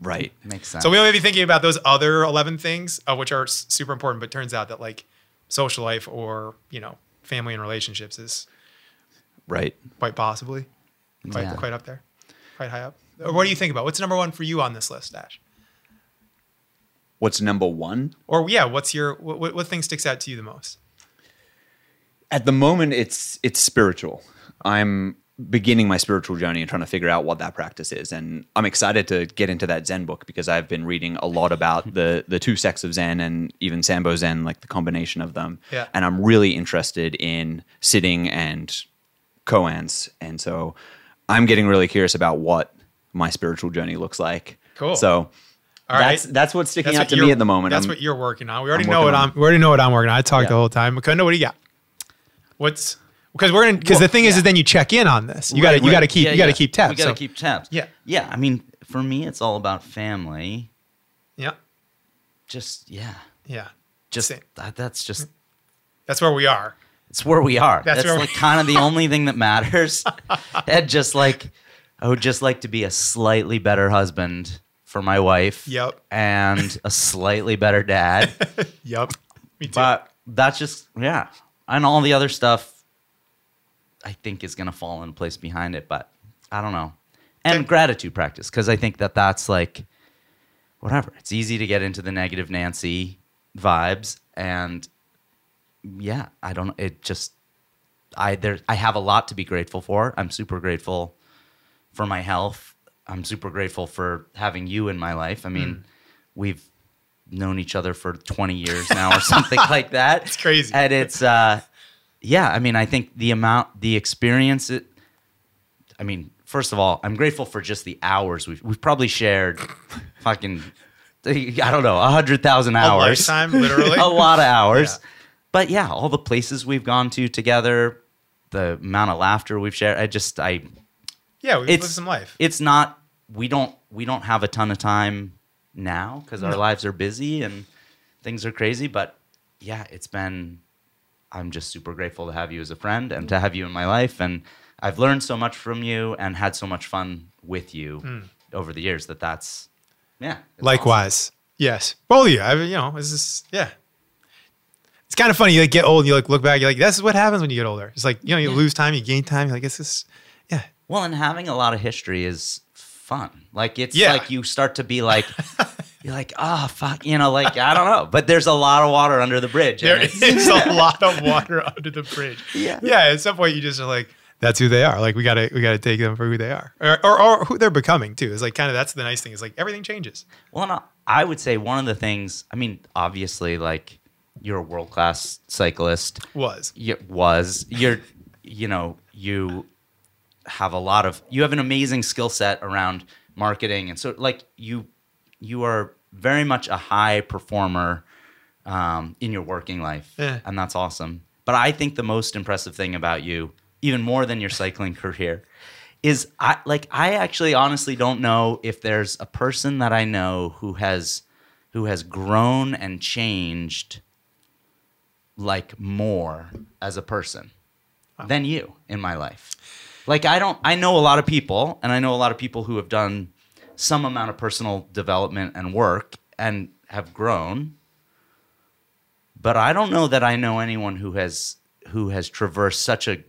Right. Makes sense. So we may be thinking about those other 11 things, uh, which are s- super important, but turns out that like social life or, you know, family and relationships is Right. quite possibly quite, Yeah. quite up there, quite high up. Uh, What do you think about? What's number one for you on this list, Ash? What's number one? Or yeah, what's your, what, what, what thing sticks out to you the most? At the moment, it's it's spiritual. I'm beginning my spiritual journey and trying to figure out what that practice is, and I'm excited to get into that Zen book because I've been reading a lot about the the two sects of Zen and even Sambo Zen, like the combination of them. Yeah. And I'm really interested in sitting and koans, and so I'm getting really curious about what my spiritual journey looks like. Cool. So. All that's right. that's what's sticking That's out what to me at the moment. That's I'm- what you're working on. We already know what working I'm, we already know what I'm working on. I talked Yeah. the whole time. Mukunda, what do you got? What's, because we're gonna, because the thing is, is then you check in on this. You gotta, Right, you gotta keep, Yeah, you gotta yeah. keep tabs. We gotta So- keep tabs. Yeah. Yeah. I mean, for me, it's all about family. Yeah. Just yeah. Yeah. Just that, that's just mm. That's where we are. it's where we are. That's That's, like kind of the only thing that matters. and just like I would just like to be a slightly better husband for my wife. Yep. And a slightly better dad. Yep. Me too. but that's just yeah. And all the other stuff I think is going to fall in place behind it, but I don't know. And Okay. gratitude practice because I think that that's like whatever. It's easy to get into the negative Nancy vibes and yeah, I don't it just I there I have a lot to be grateful for. I'm super grateful for my health. I'm super grateful for having you in my life. I mean, we've known each other for 20 years now or something like that. It's crazy. And it's uh yeah, I mean, I think the amount the experience it I mean, first of all, I'm grateful for just the hours we've we've probably shared fucking I don't know, 100,000 A hours. lifetime, literally. a lot of hours. Yeah. But yeah, all the places we've gone to together, the amount of laughter we've shared. I just I Yeah, we it's live some life. It's not we don't we don't have a ton of time now because our lives are busy and things are crazy. But yeah, it's been. I'm just super grateful to have you as a friend and to have you in my life, and I've learned so much from you and had so much fun with you Hmm. over the years. That that's yeah. Likewise. Yes. Well, yeah. I mean, you know, it's just yeah. It's kind of funny. You like get old. And you like look back. You're like, this is what happens when you get older. It's like you know, you lose time, you gain time. You're like, it's just yeah. Well, and having a lot of history is fun. Like it's Yeah. like you start to be like, you're like, oh fuck, you know, like I don't know, but there's a lot of water under the bridge. There is a lot of water under the bridge. Yeah. Yeah. At some point, you just are like, that's who they are. Like we gotta we gotta take them for who they are, or or, or who they're becoming too. It's like kind of that's the nice thing. Is like everything changes. Well, no, I would say one of the things. I mean, obviously, like you're a world class cyclist. Was You was you're, you know, you have a lot of you have an amazing skill set around marketing, and so like you, you are very much a high performer um, in your working life, Yeah. and that's awesome. But I think the most impressive thing about you, even more than your cycling career, is I like I actually honestly don't know if there's a person that I know who has who has grown and changed like more as a person than you in my life. Like I don't I know a lot of people and I know a lot of people who have done some amount of personal development and work and have grown. But I don't know that I know anyone who has who has traversed such a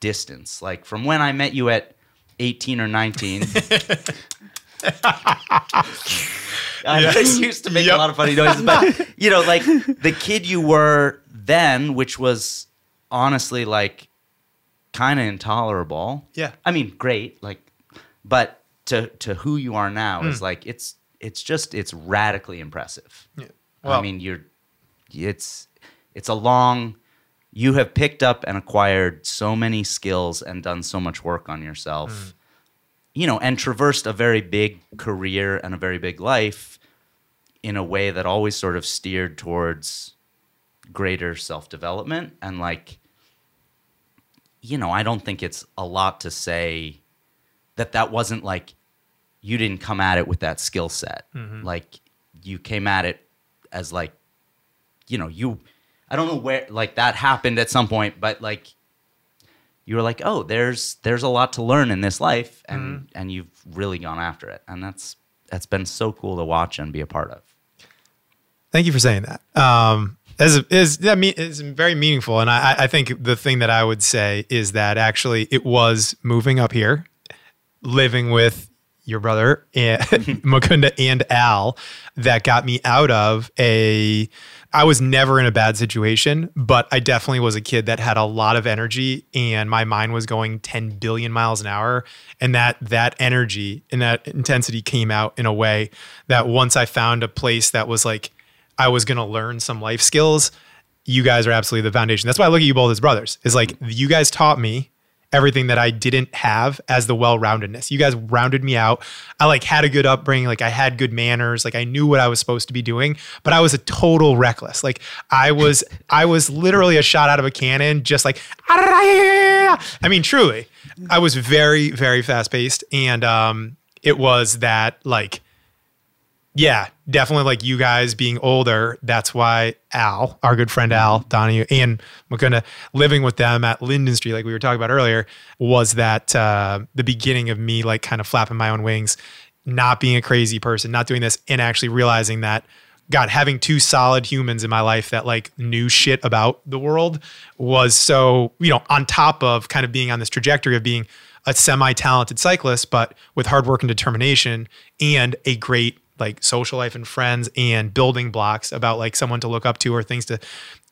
distance. Like from when I met you at 18 or 19. I Yes. used to make Yep. a lot of funny noises, but you know, like the kid you were then, which was honestly like kind of intolerable. Yeah. I mean, great, like, but to to who you are now Hmm. is like it's it's just it's radically impressive. yeah. I mean, you're it's it's a long you have picked up and acquired so many skills and done so much work on yourself. You know, and traversed a very big career and a very big life in a way that always sort of steered towards greater self-development and like you know, I don't think it's a lot to say that that wasn't like you didn't come at it with that skill set. Like you came at it as like you know, you I don't know where like that happened at some point, but like you were like, "Oh, there's there's a lot to learn in this life and and you've really gone after it." And that's that's been so cool to watch and be a part of. Thank you for saying that. Um, is is that mean is very meaningful, and I I think the thing that I would say is that actually it was moving up here, living with your brother and Mukunda and Al that got me out of a. I was never in a bad situation, but I definitely was a kid that had a lot of energy and my mind was going 10 billion miles an hour. And that that energy and that intensity came out in a way that once I found a place that was like I was gonna learn some life skills, you guys are absolutely the foundation. That's why I look at you both as brothers. Is like you guys taught me everything that I didn't have as the well-roundedness. You guys rounded me out. I like had a good upbringing, like I had good manners, like I knew what I was supposed to be doing, but I was a total reckless. Like I was I was literally a shot out of a cannon just like I mean truly. I was very very fast-paced and um it was that like yeah, definitely like you guys being older. That's why Al, our good friend Al Donahue, and Mukunda living with them at Linden Street, like we were talking about earlier, was that uh, the beginning of me like kind of flapping my own wings, not being a crazy person, not doing this, and actually realizing that God, having two solid humans in my life that like knew shit about the world was so, you know, on top of kind of being on this trajectory of being a semi talented cyclist, but with hard work and determination and a great like social life and friends and building blocks about like someone to look up to or things to,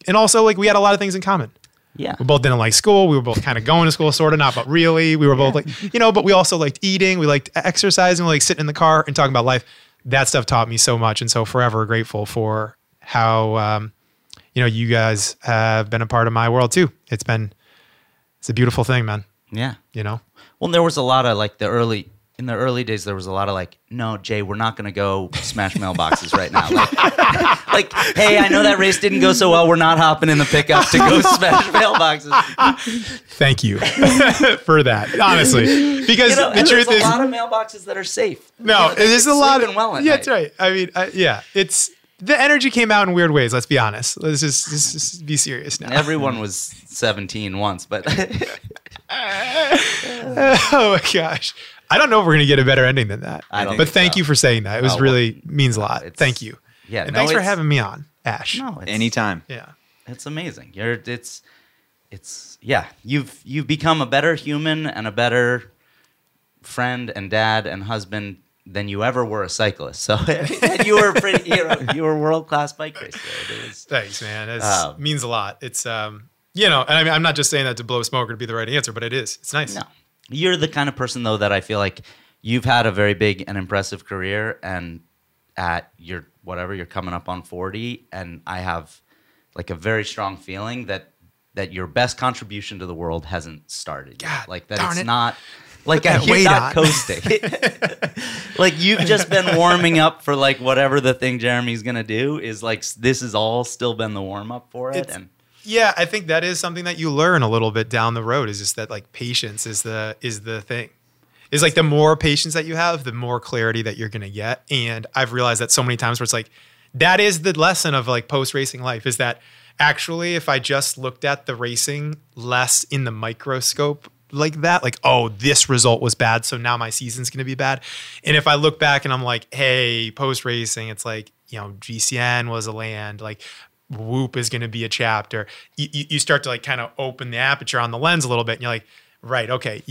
and also like we had a lot of things in common. Yeah. We both didn't like school. We were both kind of going to school, sort of not, but really, we were both like, you know, but we also liked eating. We liked exercising. We like sitting in the car and talking about life. That stuff taught me so much, and so forever grateful for how um, you know you guys have been a part of my world too. It's been it's a beautiful thing, man. Yeah. You know, Well, there was a lot of like the early in the early days there was a lot of like, no, Jay, we're not gonna go smash mailboxes right now. Like, like, hey, I know that race didn't go so well. We're not hopping in the pickup to go smash mailboxes. Thank you for that, honestly, because You know, the truth there's is, a lot of mailboxes that are safe. no, You know, is a lot of well yeah, night. that's right. I mean, I, yeah, it's the energy came out in weird ways. Let's be honest. Let's just, just, just be serious now. Everyone was 17 once, but oh my gosh. I don't know if we're gonna get a better ending than that. I don't but thank so. you for saying that. It was Oh, well, really means a lot. Thank you. yeah, And no, thanks for having me on, Ash. no, it's, Anytime. Yeah. it's amazing. You're it's it's yeah. You've you've become a better human and a better friend and dad and husband than you ever were a cyclist. So and you were pretty you, know, you were a world class bike racer. Was, Thanks, man. It Um, means a lot. It's um, you know, and I mean, I'm not just saying that to blow smoke or to be the right answer, but it is. It's nice. no, you're the kind of person though that I feel like you've had a very big and impressive career, and at your whatever you're coming up on 40, and I have like a very strong feeling that that your best contribution to the world hasn't started. yet. God like that it's it. not like you're weight not coasting. like you've just been warming up for like whatever the thing Jeremy's gonna do is like this has all still been the warm up for it. It's- and Yeah, I think that is something that you learn a little bit down the road. Is just that like patience is the is the thing. Is like the more patience that you have, the more clarity that you're gonna get. And I've realized that so many times where it's like that is the lesson of like post racing life is that actually if I just looked at the racing less in the microscope like that, like, oh, this result was bad, so now my season's gonna be bad. And if I look back and I'm like, hey, post racing, it's like, you know, GCN was a land, like Whoop is going to be a chapter. You, you, start to like kind of open the aperture on the lens a little bit, and you're like, right, okay,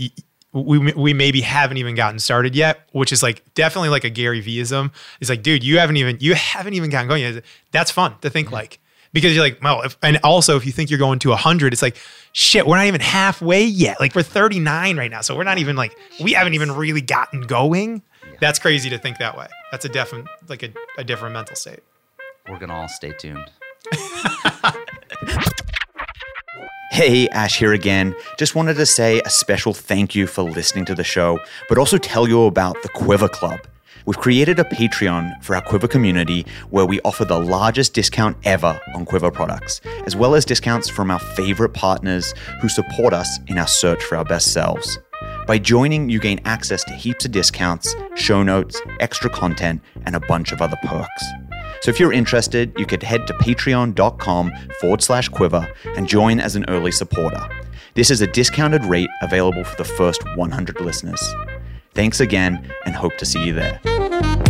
we we maybe haven't even gotten started yet, which is like definitely like a Gary Veeism. It's like, dude, you haven't even you haven't even gotten going yet. That's fun to think like because you're like, well, if, and also if you think you're going to hundred, it's like, shit, we're not even halfway yet. Like we're 39 right now, so we're not even like we haven't even really gotten going. That's crazy to think that way. That's a different like a, a different mental state. we're gonna all stay tuned. Hey, Ash here again. Just wanted to say a special thank you for listening to the show, but also tell you about the Quivr Club. We've created a Patreon for our Quivr community where we offer the largest discount ever on Quivr products, as well as discounts from our favorite partners who support us in our search for our best selves. By joining, you gain access to heaps of discounts, show notes, extra content, and a bunch of other perks. So if you're interested, you could head to patreon.com forward slash quivr and join as an early supporter. This is a discounted rate available for the first 100 listeners. Thanks again and hope to see you there.